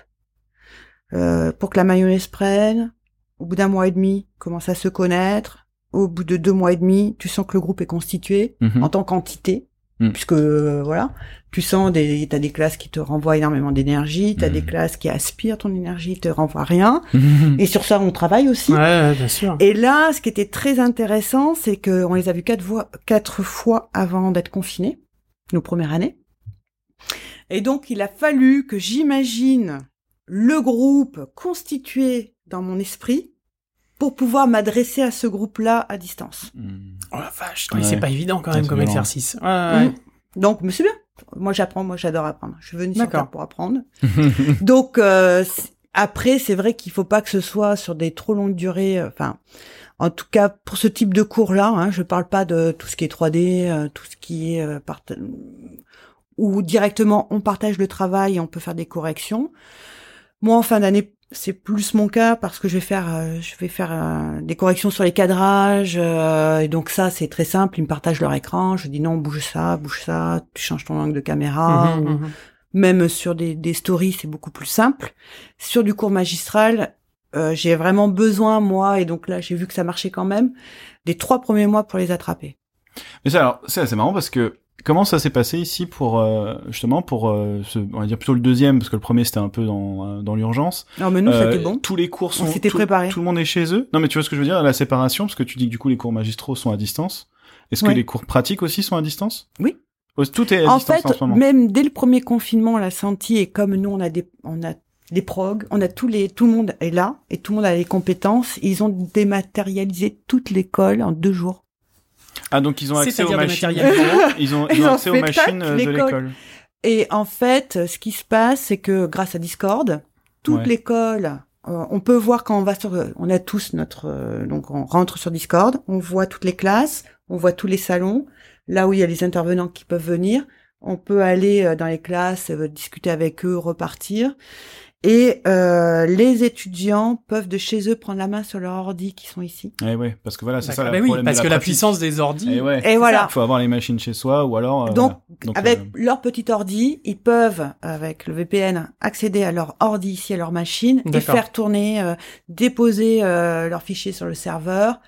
Euh, pour que la mayonnaise prenne, au bout d'un mois et demi, commence à se connaître. Au bout de deux mois et demi, tu sens que le groupe est constitué Mhm. en tant qu'entité, Mm. puisque euh, voilà, tu sens des, t'as des classes qui te renvoient énormément d'énergie, t'as Mm. des classes qui aspirent ton énergie, te renvoient rien. Et sur ça, on travaille aussi. Ouais, ouais, bien sûr. Et là, ce qui était très intéressant, c'est que on les a vus quatre fois, quatre fois avant d'être confinés, nos premières années. Et donc, il a fallu que j'imagine le groupe constitué dans mon esprit pour pouvoir m'adresser à ce groupe-là à distance. Mm. Oh la vache, Ouais. c'est pas évident quand même comme violent. exercice. Ouais, ouais. Mm. Donc, mais c'est bien. Moi, j'apprends. Moi, j'adore apprendre. Je suis venue sur. Terre pour apprendre. Donc euh, après, c'est vrai qu'il faut pas que ce soit sur des trop longues durées. euh, Enfin, en tout cas pour ce type de cours-là, hein, je parle pas de tout ce qui est 3D, euh, tout ce qui est euh, part- où directement on partage le travail et on peut faire des corrections. Moi, en fin d'année, c'est plus mon cas parce que je vais faire, euh, je vais faire euh, des corrections sur les cadrages euh, et donc ça, c'est très simple. Ils me partagent leur écran. Je dis non, bouge ça, bouge ça. Tu changes ton angle de caméra. Mhm, ou- mhm. Même sur des, des stories, c'est beaucoup plus simple. Sur du cours magistral, euh, j'ai vraiment besoin, moi, et donc là, j'ai vu que ça marchait quand même, des trois premiers mois pour les attraper. Mais ça, alors, c'est assez marrant parce que comment ça s'est passé ici pour euh, justement pour euh, ce, on va dire plutôt le deuxième parce que le premier c'était un peu dans euh, dans l'urgence. Non, mais nous, Euh, c'était bon. Tous les cours sont On tout, préparé. Tout le monde est chez eux. Non mais tu vois ce que je veux dire? La séparation parce que tu dis que du coup les cours magistraux sont à distance. Est-ce que les cours pratiques aussi sont à distance? Oui. Tout est à En distance fait, en ce moment. même dès le premier confinement, on l'a senti, et comme nous, on a des, on a des progs, on a tous les, tout le monde est là, et tout le monde a les compétences. Ils ont dématérialisé toute l'école en deux jours. Ah donc ils ont accès aux machines. dématérialisé. Ils ont ils Ils ont ont accès aux fait machines tac, euh, de l'école. Et en fait, ce qui se passe, c'est que grâce à Discord, toute Ouais. l'école, euh, on peut voir quand on va sur, on a tous notre, euh, donc on rentre sur Discord, on voit toutes les classes, on voit tous les salons, là où il y a les intervenants qui peuvent venir, on peut aller euh, dans les classes, euh, discuter avec eux, repartir. Et euh, les étudiants peuvent de chez eux prendre la main sur leur ordi qui sont ici. Eh ouais parce que voilà c'est ça le Ben oui, problème parce de que la puissance des ordi. Eh ouais. Et voilà. Il faut avoir les machines chez soi ou alors. euh, Donc, voilà. Donc, avec euh, leur petit ordi, ils peuvent, avec le VPN, accéder à leur ordi ici, à leur machine, et faire tourner, euh, déposer euh, leurs fichiers sur le serveur.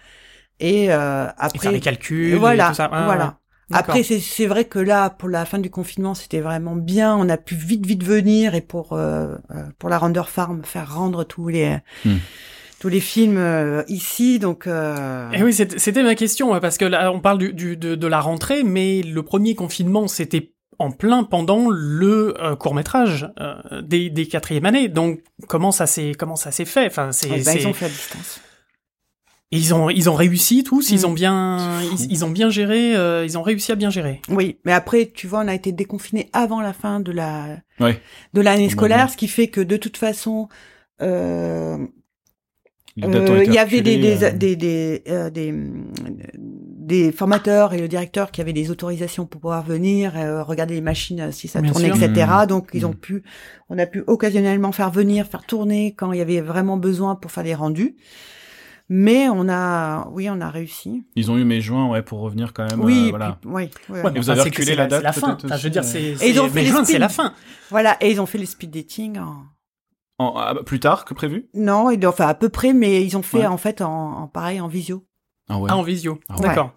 Et euh, Et après, faire les calculs. et voilà, et tout ça. Ah, voilà. Après, c'est c'est vrai que là, pour la fin du confinement, c'était vraiment bien. On a pu vite, vite venir et pour euh, euh, pour la Render Farm faire rendre tous les Hmm. tous les films euh, ici. Donc, euh, Et oui, c'était c'était ma question, parce que là, on parle du, du- de, de la rentrée, mais le premier confinement, c'était en plein pendant le court métrage des, des quatrième années. Donc, comment ça s'est comment ça s'est fait? Enfin, c'est eh ben, c'est- ils ont fait à distance. Et ils ont ils ont réussi tous. Ils Mm. ont bien ils, ils ont bien géré. euh, ils ont réussi à bien gérer. Oui, mais après, tu vois, on a été déconfiné avant la fin de la Ouais. de l'année scolaire, ce qui fait que de toute façon, euh, euh, il y avait des des, euh, des, des, euh, des, des formateurs et le directeur qui avaient des autorisations pour pouvoir venir euh, regarder les machines si ça Bien tournait, sûr. etc. Mmh. Donc ils ont Mmh. pu, on a pu occasionnellement faire venir, faire tourner quand il y avait vraiment besoin pour faire des rendus. Mais on a, oui, on a réussi. Ils ont eu mai juin ouais pour revenir quand même. oui, euh, voilà. puis- oui, ouais. Ouais, mais vous enfin, avez reculé la c'est date, la fin. Enfin, je veux dire, c'est Et ils ont c'est- les la fin. Voilà, et ils ont fait le speed dating. En... En- ah, bah, plus tard que prévu? Non, ils- enfin à peu près, mais ils ont fait Ouais. en fait en, en pareil en visio. Ah ouais. Ah, en visio. Ah ouais. D'accord.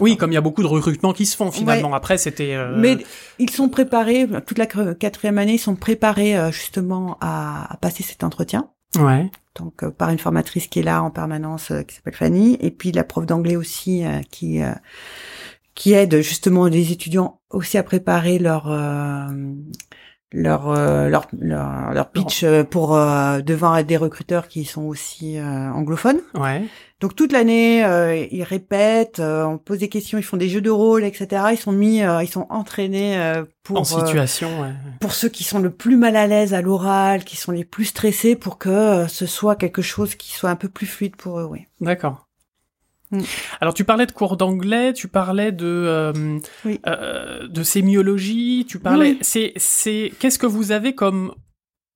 Oui, comme il y a beaucoup de recrutements qui se font finalement. Après, c'était. euh, Mais ils sont préparés, toute la quatrième année, ils sont préparés euh, justement à, à passer cet entretien. Ouais. Donc euh, par une formatrice qui est là en permanence, euh, qui s'appelle Fanny, et puis la prof d'anglais aussi euh, qui qui aide justement les étudiants aussi à préparer leur leur, euh, leur leur leur pitch euh, pour euh, devant des recruteurs qui sont aussi euh, anglophones. Ouais. Donc toute l'année, euh, ils répètent, euh, on pose des questions, ils font des jeux de rôle, etc. Ils sont mis, euh, ils sont entraînés euh, pour en situation. ouais. pour ceux qui sont le plus mal à l'aise à l'oral, qui sont les plus stressés, pour que ce soit quelque chose qui soit un peu plus fluide pour eux. Oui. D'accord. Mm. Alors tu parlais de cours d'anglais, tu parlais de euh, Oui. euh, de sémiologie, tu parlais. Oui. C'est c'est qu'est-ce que vous avez comme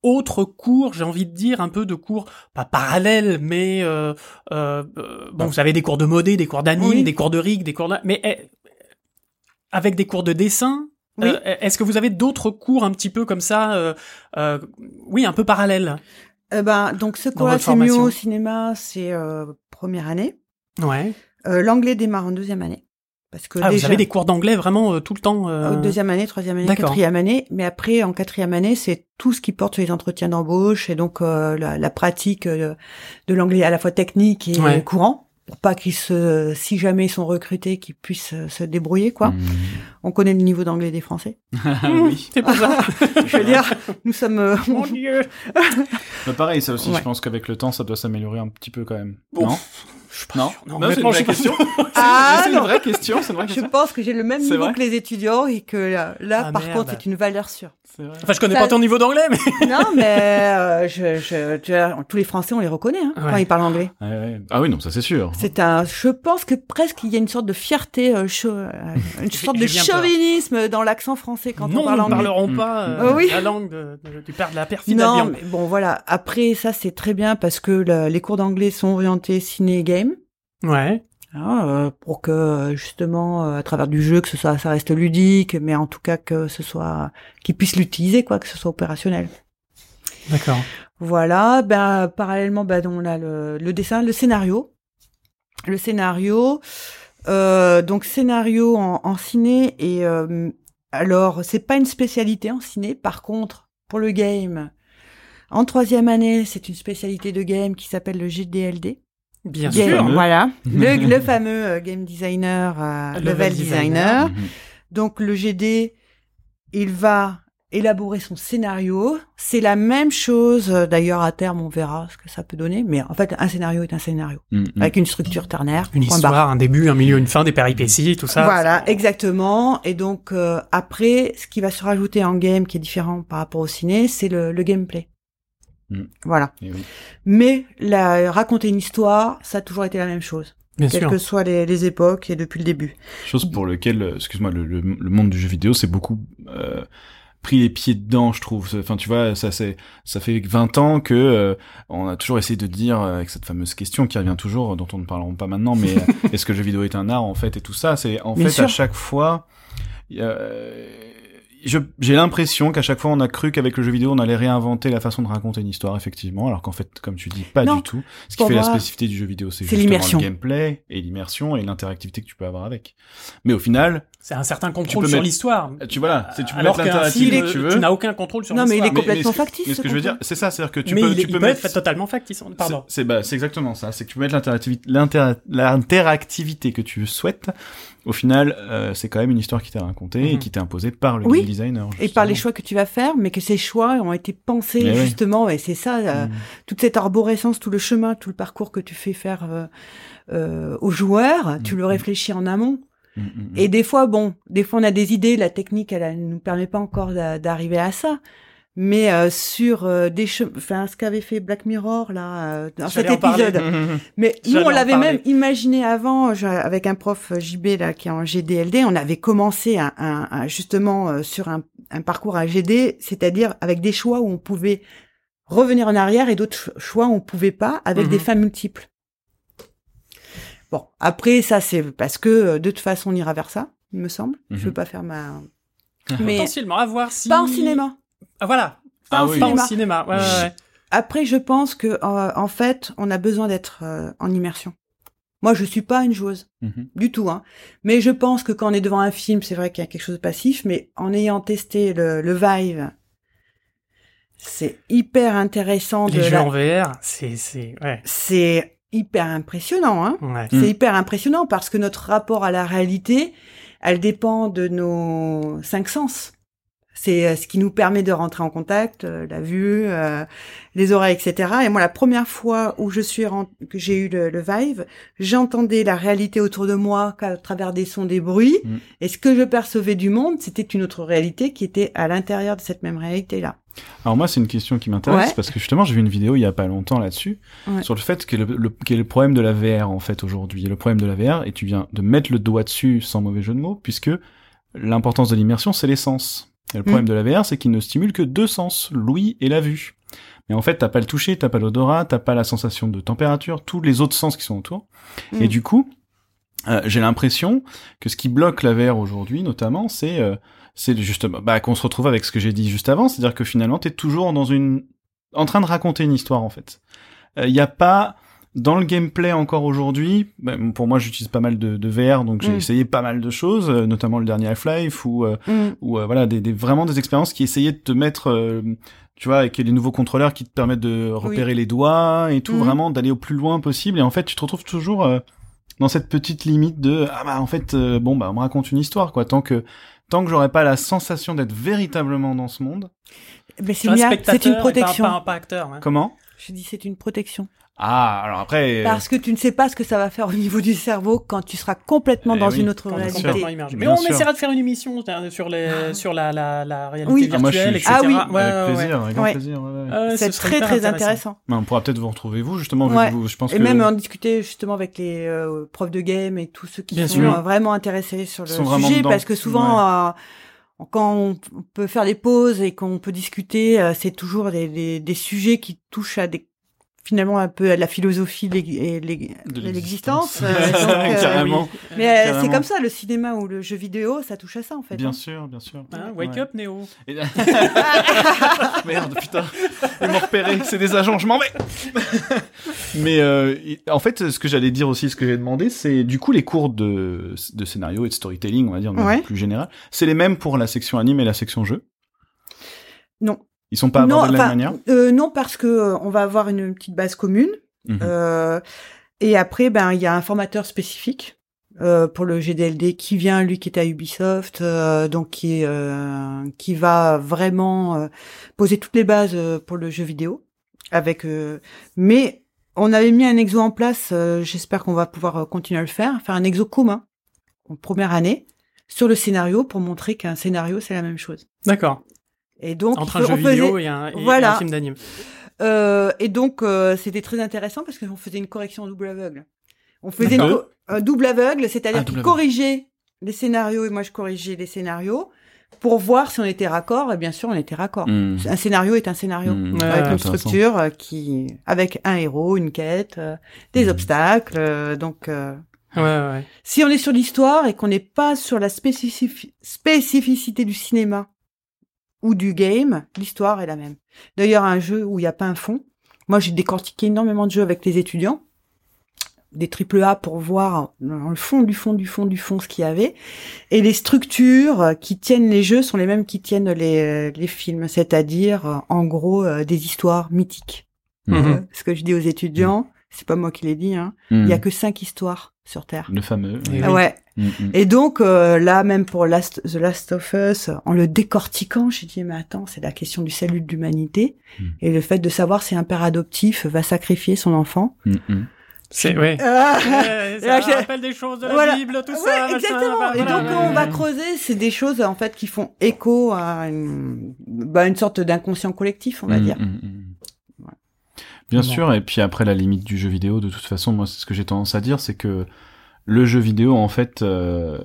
autre cours, j'ai envie de dire un peu de cours pas parallèles, mais euh, euh, euh, bon, vous avez des cours de modé, des cours d'anime, Oui. des cours de rig, des cours de... mais eh, avec des cours de dessin. Oui. euh, Est-ce que vous avez d'autres cours un petit peu comme ça, euh, euh, oui, un peu parallèles Euh, ben donc ce cours-là, c'est mieux au cinéma, c'est euh, première année. Ouais. Euh, L'anglais démarre en deuxième année. Parce que Ah, déjà, vous avez des cours d'anglais vraiment euh, tout le temps. euh, euh, deuxième année, troisième année, quatrième année. Mais après, en quatrième année, c'est tout ce qui porte sur les entretiens d'embauche et donc euh, la, la pratique euh, de l'anglais à la fois technique et Ouais. courant pour pas qu'ils se, si jamais ils sont recrutés, qu'ils puissent se débrouiller quoi. Mmh. On connaît le niveau d'anglais des Français. Ah oui. C'est pour ça. Je veux dire, nous sommes. euh, Mon Dieu. Bah, pareil, ça aussi, Ouais. je pense qu'avec le temps, ça doit s'améliorer un petit peu quand même. Bon. Non? Je suis pas Non sûr. Non, Non, c'est une vraie je question. Ah, c'est une non. vraie question, c'est une vraie Je question. pense que j'ai le même niveau que les étudiants et que là, là, Ah, par merde. contre, c'est une valeur sûre. Vrai. Enfin, je connais Ça- pas ton niveau d'anglais, mais. non, mais euh, je, je, tu vois, tous les Français, on les reconnaît hein, quand Ouais. ils parlent anglais. Ouais, ouais. Ah oui, non, ça c'est sûr. C'est un, je pense que presque il y a une sorte de fierté, euh, euh, une sorte de bien peur. chauvinisme dans l'accent français quand non, on parle nous ne anglais. parlerons Mm. pas euh, Ah oui. la langue de, de- du père de la perfide Non, mais bon voilà. Après ça c'est très bien parce que le- les cours d'anglais sont orientés ciné et game. Ouais. Hein, euh, pour que euh, justement euh, à travers du jeu que ce soit ça reste ludique mais en tout cas que ce soit qu'ils puissent l'utiliser quoi que ce soit opérationnel D'accord. voilà ben parallèlement ben on a le, le dessin le scénario le scénario euh, donc scénario en, en ciné et euh, alors c'est pas une spécialité en ciné par contre pour le game en troisième année c'est une spécialité de game qui s'appelle le GDLD Bien Game, sûr. Voilà, le, le fameux euh, game designer, euh, Level level, designer. designer. Donc le GD, il va élaborer son scénario. C'est la même chose. euh, D'ailleurs, à terme, on verra ce que ça peut donner. Mais en fait, un scénario est un scénario Mhm. avec une structure ternaire. Une point barre. histoire, un début, un milieu, une fin, des péripéties, tout ça. Voilà, exactement. Et donc euh, après, ce qui va se rajouter en game, qui est différent par rapport au ciné, c'est le, le gameplay. Mm. Voilà. Oui. Mais la, raconter une histoire, ça a toujours été la même chose, Bien quelles sûr. que soient les, les époques et depuis le début. Chose pour lequel, euh, excuse-moi, le, le, le monde du jeu vidéo, c'est beaucoup euh, pris les pieds dedans, je trouve. Enfin, tu vois, ça c'est, ça fait 20 ans que euh, on a toujours essayé de dire euh, avec cette fameuse question qui revient toujours, dont on ne parlerons pas maintenant, mais euh, est-ce que le jeu vidéo est un art en fait et tout ça, c'est en Bien fait à chaque fois. euh, j'ai l'impression qu'à chaque fois on a cru qu'avec le jeu vidéo on allait réinventer la façon de raconter une histoire effectivement alors qu'en fait comme tu dis pas Non. du tout ce qui fait la spécificité du jeu vidéo c'est c'est justement le gameplay et l'immersion et l'interactivité que tu peux avoir avec mais au final C'est un certain contrôle sur mettre- l'histoire. tu vois là, c'est tu peux Alors mettre film, que tu tu veux. n'as aucun contrôle sur Non, mais il l'histoire. est complètement factice, Mais ce ce que je veux dire, c'est ça, c'est-à-dire que tu mais peux, il, tu il peux peut mettre. être totalement factice. Pardon. C'est bah, c'est exactement ça. C'est que tu peux mettre l'interactivité, l'inter- l'interactivité que tu souhaites. Au final, euh, c'est quand même une histoire qui t'est racontée et Mhm. qui t'est imposée par le Oui. game designer. Et par les choix que tu vas faire, mais que ces choix ont été pensés oui. justement, et c'est ça, euh, Mhm. toute cette arborescence, tout le chemin, tout le parcours que tu fais faire euh, euh, aux joueurs, tu le Mhm. réfléchis en amont. Et des fois, bon, des fois on a des idées, la technique, elle, elle nous permet pas encore d'a- d'arriver à ça. Mais euh, sur euh, des enfin ce qu'avait fait Black Mirror là euh, dans cet épisode. Mhm. Mais nous, on l'avait même imaginé avant, je- avec un prof euh, JB là qui est en GDLD, on avait commencé un, un- un- justement euh, sur un, un parcours à GD, c'est-à-dire avec des choix où on pouvait revenir en arrière et d'autres ch- choix où on pouvait pas, avec Mhm. des fins multiples. Bon, après ça c'est parce que euh, de toute façon on ira vers ça, il me semble. Je Mhm. veux pas faire ma. Mais Potentiellement, à voir si. pas en cinéma. Ah, voilà. Pas Ah en oui. Pas cinéma. en cinéma. Ouais, ouais, ouais. Après, je pense que euh, en fait, on a besoin d'être euh, en immersion. Moi, je suis pas une joueuse Mhm. du tout, hein. Mais je pense que quand on est devant un film, c'est vrai qu'il y a quelque chose de passif, mais en ayant testé le, le Vive, c'est hyper intéressant. de Les jeux la- en VR, c'est, c'est, ouais. C'est hyper impressionnant, hein. Ouais. Mm. C'est hyper impressionnant parce que notre rapport à la réalité, elle dépend de nos cinq sens. C'est euh, ce qui nous permet de rentrer en contact, euh, la vue, euh, les oreilles, etc. Et moi, la première fois où je suis que j'ai eu le, le Vive, j'entendais la réalité autour de moi qu'à travers des sons, des bruits. Mm. Et ce que je percevais du monde, c'était une autre réalité qui était à l'intérieur de cette même réalité-là. Alors moi, c'est une question qui m'intéresse Ouais. parce que justement, j'ai vu une vidéo il y a pas longtemps là-dessus Ouais. sur le fait que le, le, est le problème de la VR en fait aujourd'hui. Le problème de la VR, et tu viens de mettre le doigt dessus sans mauvais jeu de mots, puisque l'importance de l'immersion, c'est les sens. Et le problème Mm. de la VR, c'est qu'il ne stimule que deux sens, l'ouïe et la vue. Mais en fait, t'as pas le toucher, t'as pas l'odorat, t'as pas la sensation de température, tous les autres sens qui sont autour. Mm. Et du coup, euh, j'ai l'impression que ce qui bloque la VR aujourd'hui, notamment, c'est euh, c'est justement bah, qu'on se retrouve avec ce que j'ai dit juste avant, c'est-à-dire que finalement, t'es toujours dans une en train de raconter une histoire en fait. Il y a pas dans le gameplay encore aujourd'hui, bah, pour moi j'utilise pas mal de, de VR, donc j'ai Mm. essayé pas mal de choses, euh, notamment le dernier Half-Life ou euh, Mm. ou euh, voilà des, des vraiment des expériences qui essayaient de te mettre euh, tu vois avec les nouveaux contrôleurs qui te permettent de repérer les doigts et tout Mhm. vraiment d'aller au plus loin possible et en fait tu te retrouves toujours euh, dans cette petite limite de ah bah en fait euh, bon bah on me raconte une histoire quoi tant que tant que j'aurais pas la sensation d'être véritablement dans ce monde Mais c'est une pas- protection. Pas, pas acteur. ouais. comment? Je dis c'est une protection. Ah alors après euh, Parce que tu ne sais pas ce que ça va faire au niveau du cerveau quand tu seras complètement Eh dans oui, une autre réalité. Mais on sûr. essaiera de faire une émission sur les, sur la, la, la réalité Oui. Ah, moi, je virtuelle, suis- etc. Ah oui. Ouais, avec ouais. plaisir avec grand Ouais. plaisir ouais, ouais. Euh, ce C'est très très intéressant. Mais on pourra peut-être vous retrouver vous justement vous, je pense Et que même en discuter justement avec les euh, profs de game et tous ceux qui Bien sont sûr. vraiment intéressés sur le sujet parce que souvent euh, quand on peut faire des pauses et qu'on peut discuter, euh, c'est toujours des, des, des sujets qui touchent à des finalement un peu à la philosophie De l'existence. euh, euh. Mais euh, c'est comme ça, le cinéma ou le jeu vidéo, ça touche à ça en fait. Bien hein. sûr, bien sûr. Hein, wake Ouais. up, Néo. Et- Merde, putain. Ils m'ont repéré. C'est des agents, je m'en vais. Mais euh, en fait, ce que j'allais dire aussi, ce que j'ai demandé, c'est du coup les cours de, de scénario et de storytelling, on va dire, Ouais. plus général. C'est les mêmes pour la section anime et la section jeu? Non. Ils sont pas abordés de la même manière. euh, non, parce que euh, on va avoir une petite base commune. Mhm. Euh, et après, ben, il y a un formateur spécifique euh, pour le GDLD qui vient, lui, qui est à Ubisoft, euh, donc qui euh, qui va vraiment euh, poser toutes les bases euh, pour le jeu vidéo. Avec, euh, mais on avait mis un exo en place. euh, J'espère qu'on va pouvoir continuer à le faire, faire un exo commun en première année sur le scénario pour montrer qu'un scénario c'est la même chose. D'accord. Et donc Entre un jeu on faisait- vidéo et un, et Voilà. un film d'anime. euh, et donc, euh, c'était très intéressant parce qu'on faisait une correction en double aveugle. On faisait une un double aveugle, c'est-à-dire double qu'il aveugle. corrigeait les scénarios et moi je corrigeais les scénarios pour voir si on était raccord. Et bien sûr, on était raccord. Mhm. Un scénario est un scénario. Ouais, Avec une structure euh, qui, avec un héros, une quête, euh, des Mhm. obstacles. euh, donc, euh, Ouais, ouais. si on est sur l'histoire et qu'on n'est pas sur la spécifi- spécificité du cinéma ou du game, l'histoire est la même. D'ailleurs, un jeu où il n'y a pas un fond, moi j'ai décortiqué énormément de jeux avec les étudiants, des triple A pour voir dans le fond du fond du fond du fond ce qu'il y avait, et les structures qui tiennent les jeux sont les mêmes qui tiennent les, les films, c'est-à-dire euh, en gros euh, des histoires mythiques. Mhm. Euh, ce que je dis aux étudiants, c'est pas moi qui l'ai dit, hein, il Mhm. y a que cinq histoires sur Terre. le fameux. Et Ah oui. ouais. Mhm. Et donc euh, là, même pour Last, The Last of Us, en le décortiquant, j'ai dit mais attends, c'est la question du salut de l'humanité Mm. et le fait de savoir si un père adoptif va sacrifier son enfant. C'est, ouais. Ah Ouais, ça rappelle des choses de la Voilà. Bible, tout Ouais, ça. machin, exactement. et voilà, donc ouais, on va creuser, c'est des choses en fait qui font écho à une, bah, une sorte d'inconscient collectif, on va dire. Bien sûr, et puis après la limite du jeu vidéo, de toute façon, moi c'est ce que j'ai tendance à dire, c'est que le jeu vidéo, en fait, euh,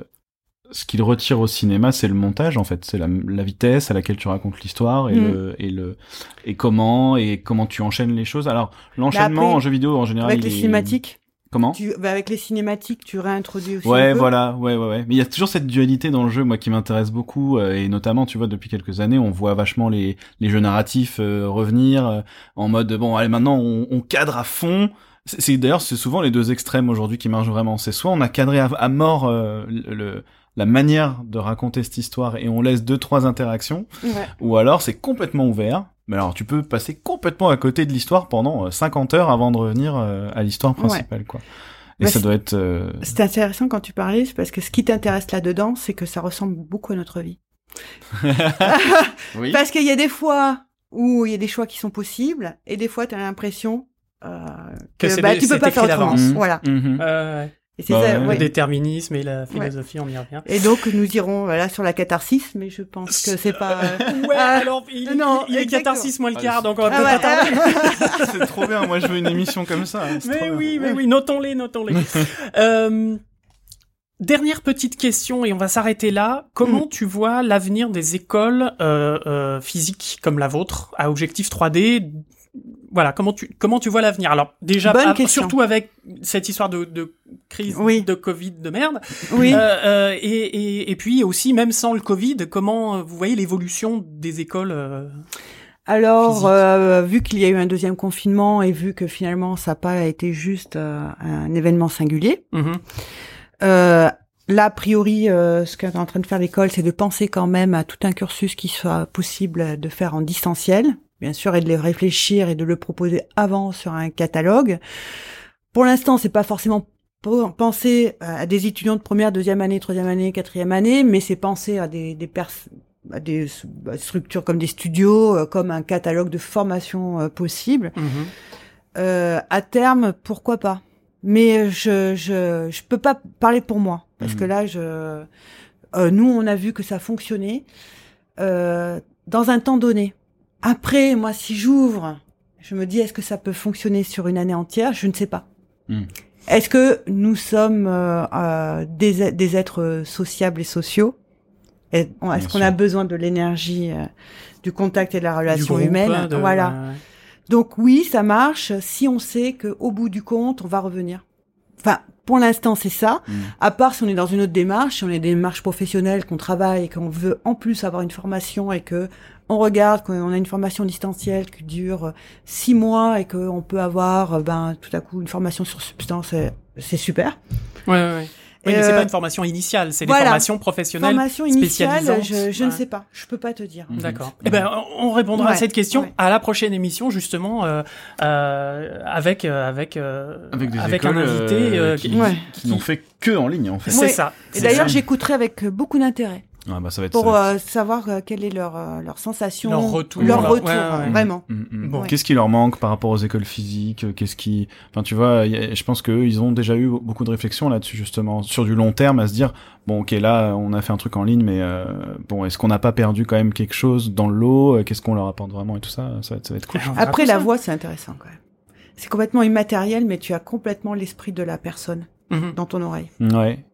ce qu'il retire au cinéma, c'est le montage, en fait, c'est la, la vitesse à laquelle tu racontes l'histoire et Mhm. le et le et comment et comment tu enchaînes les choses. Alors l'enchaînement après, en jeu vidéo en général, Avec il les est- cinématiques, comment tu, bah, avec les cinématiques, tu réintroduis aussi. Ouais, un peu. voilà, ouais, ouais, ouais. Mais il y a toujours cette dualité dans le jeu, moi, qui m'intéresse beaucoup, euh, et notamment, tu vois, depuis quelques années, on voit vachement les, les jeux narratifs euh, revenir euh, en mode, bon, allez, maintenant, on, on cadre à fond. C'est c'est- d'ailleurs, c'est souvent les deux extrêmes aujourd'hui qui marchent vraiment. C'est soit on a cadré à, à mort euh, le, le- la manière de raconter cette histoire et on laisse deux trois interactions, Ouais. ou alors c'est complètement ouvert. Mais alors, tu peux passer complètement à côté de l'histoire pendant euh, 50 heures avant de revenir euh, à l'histoire principale, quoi. Et Bah, ça doit être. euh, C'est intéressant quand tu parlais, c'est parce que ce qui t'intéresse là-dedans, c'est que ça ressemble beaucoup à notre vie. Oui. Parce qu'il y a des fois où il y a des choix qui sont possibles, et des fois tu as l'impression euh, Que que, bah, tu peux pas faire autrement. Voilà. Euh, ouais. Et c'est Bah ça, ouais. Le déterminisme et la philosophie, on y revient. Et donc nous irons voilà sur la catharsis, mais je pense que c'est pas. Ouais, Ah, alors, il, non, il est exactement. catharsis moins le Ah, quart, donc on va Ah peut-être ouais, attendre. c'est trop bien, moi je veux une émission comme ça. Mais oui, mais oui, notons-les, notons-les. euh, dernière petite question, et on va s'arrêter là. Comment Mm. tu vois l'avenir des écoles euh, euh, physiques comme la vôtre, à objectif 3D Voilà, comment tu comment tu vois l'avenir? Alors déjà, Bonne à- surtout avec cette histoire de, de crise Oui. de Covid de merde, oui. Euh, euh, et, et, et puis aussi même sans le Covid, comment euh, vous voyez l'évolution des écoles euh, Alors, euh, vu qu'il y a eu un deuxième confinement et vu que finalement ça n'a pas été juste un événement singulier. Euh, là, a priori, euh, ce qu'est en train de faire l'école, c'est de penser quand même à tout un cursus qui soit possible de faire en distanciel, bien sûr, et de les réfléchir et de le proposer avant sur un catalogue. Pour l'instant, c'est pas forcément penser à des étudiants de première, deuxième année, troisième année, quatrième année, mais c'est penser à des, des bah, structures comme des studios, euh, comme un catalogue de formation euh, possible. Mhm. Euh, à terme, pourquoi pas Mais je je je peux pas parler pour moi parce Mhm. que là, je euh, nous on a vu que ça fonctionnait euh, dans un temps donné. Après, moi, si j'ouvre, je me dis est-ce que ça peut fonctionner sur une année entière? Je ne sais pas. Mhm. Est-ce que nous sommes euh, euh, des, des êtres sociables et sociaux? Est-ce Bien qu'on a besoin de l'énergie, euh, du contact et de la relation groupe, humaine? de- Voilà. ouais. Donc oui, ça marche si on sait qu'au bout du compte, on va revenir. Enfin, pour l'instant, c'est ça. Mm. À part si on est dans une autre démarche, si on est des démarches professionnelles, qu'on travaille et qu'on veut en plus avoir une formation et que on regarde qu'on a une formation distancielle qui dure euh, six mois et qu'on peut avoir, euh, ben, tout à coup, une formation sur substance, euh, c'est super. Ouais, ouais, ouais. Oui, mais c'est euh, pas une formation initiale, c'est des formations professionnelles. Formation initiale, spécialisantes. je, je ne sais pas. Je peux pas te dire. D'accord. Eh ben, on répondra à cette question ouais. à la prochaine émission, justement, euh, euh, avec euh, avec euh, Avec des un écoles invité. euh, qui, Ouais. qui n'ont fait que en ligne en fait. C'est Ouais. ça. Et d'ailleurs, j'écouterai avec beaucoup d'intérêt Ah bah ça va être pour ça va être- euh, savoir euh, quelle est leur euh, leur sensation, Leur retour, leur retour, ouais, ouais, ouais. vraiment. Mm, mm. Bon. Qu'est-ce qui leur manque par rapport aux écoles physiques Qu'est-ce qui, enfin, tu vois, a- je pense qu'eux, ils ont déjà eu beaucoup de réflexions là-dessus justement, sur du long terme, à se dire, bon, ok, là, on a fait un truc en ligne, mais euh, bon, est-ce qu'on n'a pas perdu quand même quelque chose dans le lot Euh, Qu'est-ce qu'on leur apporte vraiment et tout ça Ça va être, ça va être cool. Après, la voix, c'est intéressant quand même. C'est complètement immatériel, mais tu as complètement l'esprit de la personne Mhm. dans ton oreille. Ouais.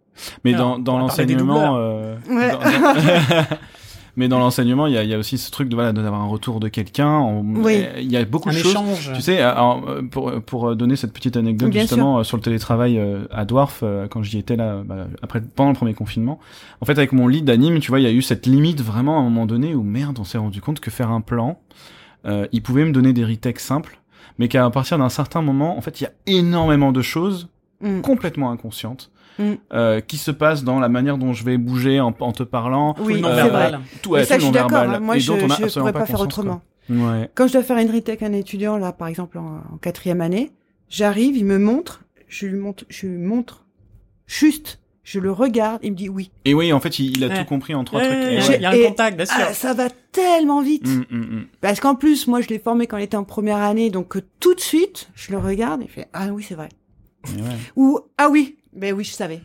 Mais Alors, dans, dans l'enseignement, euh, Ouais. dans- mais dans l'enseignement, il y a, il y a aussi ce truc de voilà d'avoir un retour de quelqu'un. On- Oui. Il y a beaucoup Un de choses. Tu sais, alors, euh, pour, pour donner cette petite anecdote Bien justement euh, sur le télétravail euh, à Dwarf, euh, quand j'y étais là, bah, après pendant le premier confinement, en fait avec mon lead d'anime, tu vois, il y a eu cette limite vraiment à un moment donné où merde, on s'est rendu compte que faire un plan, euh, il pouvait me donner des retakes simples, mais qu'à partir d'un certain moment, en fait, il y a énormément de choses Mm. complètement inconscientes. Mm. euh, qui se passent dans la manière dont je vais bouger en, en te parlant, Tout Oui, le euh, c'est vrai. non-verbal. tout ouais, ça, tout je suis d'accord. hein. Moi, et je ne pourrais pas faire autrement. Ouais. Quand je dois faire une retech à un étudiant, là, par exemple, en, en quatrième année, j'arrive, il me montre, je lui montre, je lui montre juste, je le regarde, il me dit oui. Et oui, en fait, il, il a Ouais. tout compris en trois Ouais, trucs. ouais. Il y a un contact, bien sûr. Ah, ça va tellement vite. Mm, mm, mm. Parce qu'en plus, moi, je l'ai formé quand il était en première année, donc tout de suite, je le regarde et je fais ah oui, c'est vrai. Ou ah oui, ben oui, je savais.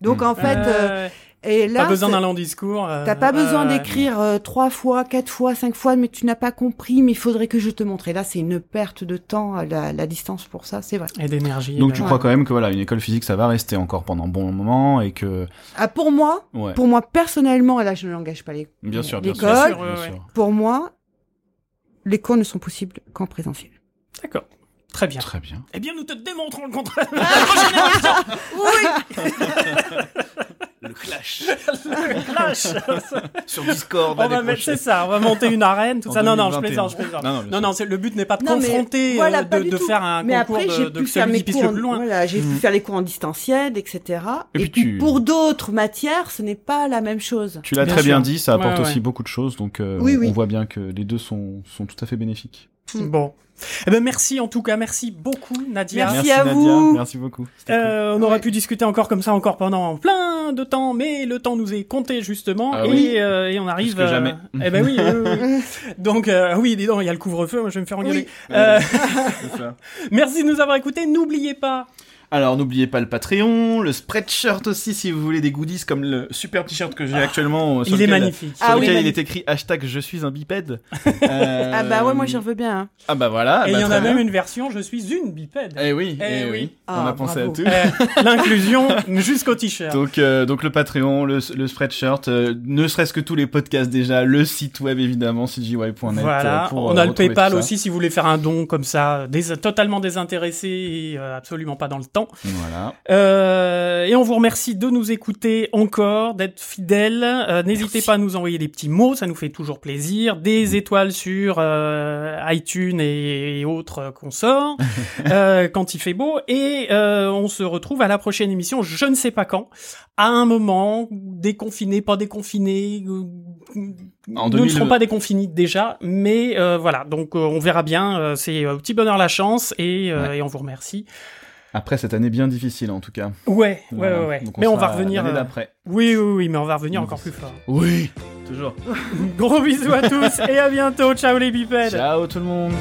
Donc en fait, euh, Euh, et là, pas besoin d'un long discours. euh, T'as pas besoin euh, d'écrire euh, trois fois, quatre fois, cinq fois, mais tu n'as pas compris, mais il faudrait que je te montre. Et là, c'est une perte de temps, à la, la distance pour ça, c'est vrai. Et d'énergie. Donc de- tu Ouais. crois quand même que voilà, une école physique, ça va rester encore pendant un bon moment et que Ah, pour moi, ouais. pour moi personnellement, et là, je n'engage pas les, Bien sûr, bien sûr. Bien sûr, ouais, Bien ouais. sûr. Pour moi, les cours ne sont possibles qu'en présentiel. D'accord. Très bien. Très bien. Eh bien, nous te démontrons le contraire. Le clash Le clash. sur Discord. on va mettre, c'est ça, on va monter une arène, tout En ça. Non, non, je 2021. plaisante, je plaisante. Non, non, le but n'est pas de Non, mais confronter, voilà, euh, pas de, faire un mais concours après, de, pu faire mes cours, le en- plus loin. voilà, j'ai Mm. pu faire les cours en distanciel, etc. Et Et, puis puis, tu- pour d'autres matières, ce n'est pas la même chose. Tu l'as très bien dit, ça apporte Ouais, ouais. aussi beaucoup de choses, donc euh, Oui, on, oui. on voit bien que les deux sont, sont tout à fait bénéfiques. Mm. Bon. Eh ben, merci en tout cas, merci beaucoup, Nadia. Merci à Nadia, vous. merci beaucoup. Euh, on aurait Ouais. pu discuter encore comme ça encore pendant plein de temps, mais le temps nous est compté justement Ah et, oui. euh, et on arrive. Plus que jamais. eh ben oui. Donc euh, oui, dis donc, il y a le couvre-feu, moi je vais me faire engueuler. Oui. Euh, C'est ça. merci de nous avoir écoutés. N'oubliez pas. Alors n'oubliez pas le Patreon, le spreadshirt aussi si vous voulez des goodies comme le super t-shirt que j'ai actuellement. euh, sur il est magnifique. Sur Ah oui, lequel il magnifique. est écrit hashtag je suis un bipède. Euh, Ah bah ouais, moi j'en veux bien. hein. Ah bah voilà. Et il bah, y en a même bien. une version, je suis une bipède. Eh oui, Eh eh, oui. oui. Ah, On a pensé bravo. à tout. Eh, L'inclusion jusqu'au t-shirt. Donc, euh, donc le Patreon, le, le spreadshirt, euh, ne serait-ce que tous les podcasts déjà, le site web évidemment, cgy.net. Voilà, pour, on euh, a le PayPal aussi si vous voulez faire un don comme ça, dés- totalement désintéressé et euh, absolument pas dans le temps. Voilà. Euh, et on vous remercie de nous écouter encore, d'être fidèles. Euh, N'hésitez pas à nous envoyer des petits mots, ça nous fait toujours plaisir. Des étoiles sur euh, iTunes et, et autres sort euh, quand il fait beau. Et euh, on se retrouve à la prochaine émission, je ne sais pas quand, à un moment déconfiné, pas déconfiné. euh, En nous ne 2000 serons pas déconfinés déjà, mais euh, voilà. Donc euh, on verra bien. C'est euh, au petit bonheur la chance et, euh, Ouais. et on vous remercie. Après cette année bien difficile en tout cas. Ouais, ouais, Voilà. ouais, ouais. Donc mais on va revenir. l'année euh, d'après. oui, oui, oui, mais on va revenir Oui. encore plus fort. Oui. Toujours. Gros bisous à tous et à bientôt. Ciao les bipèdes. Ciao tout le monde.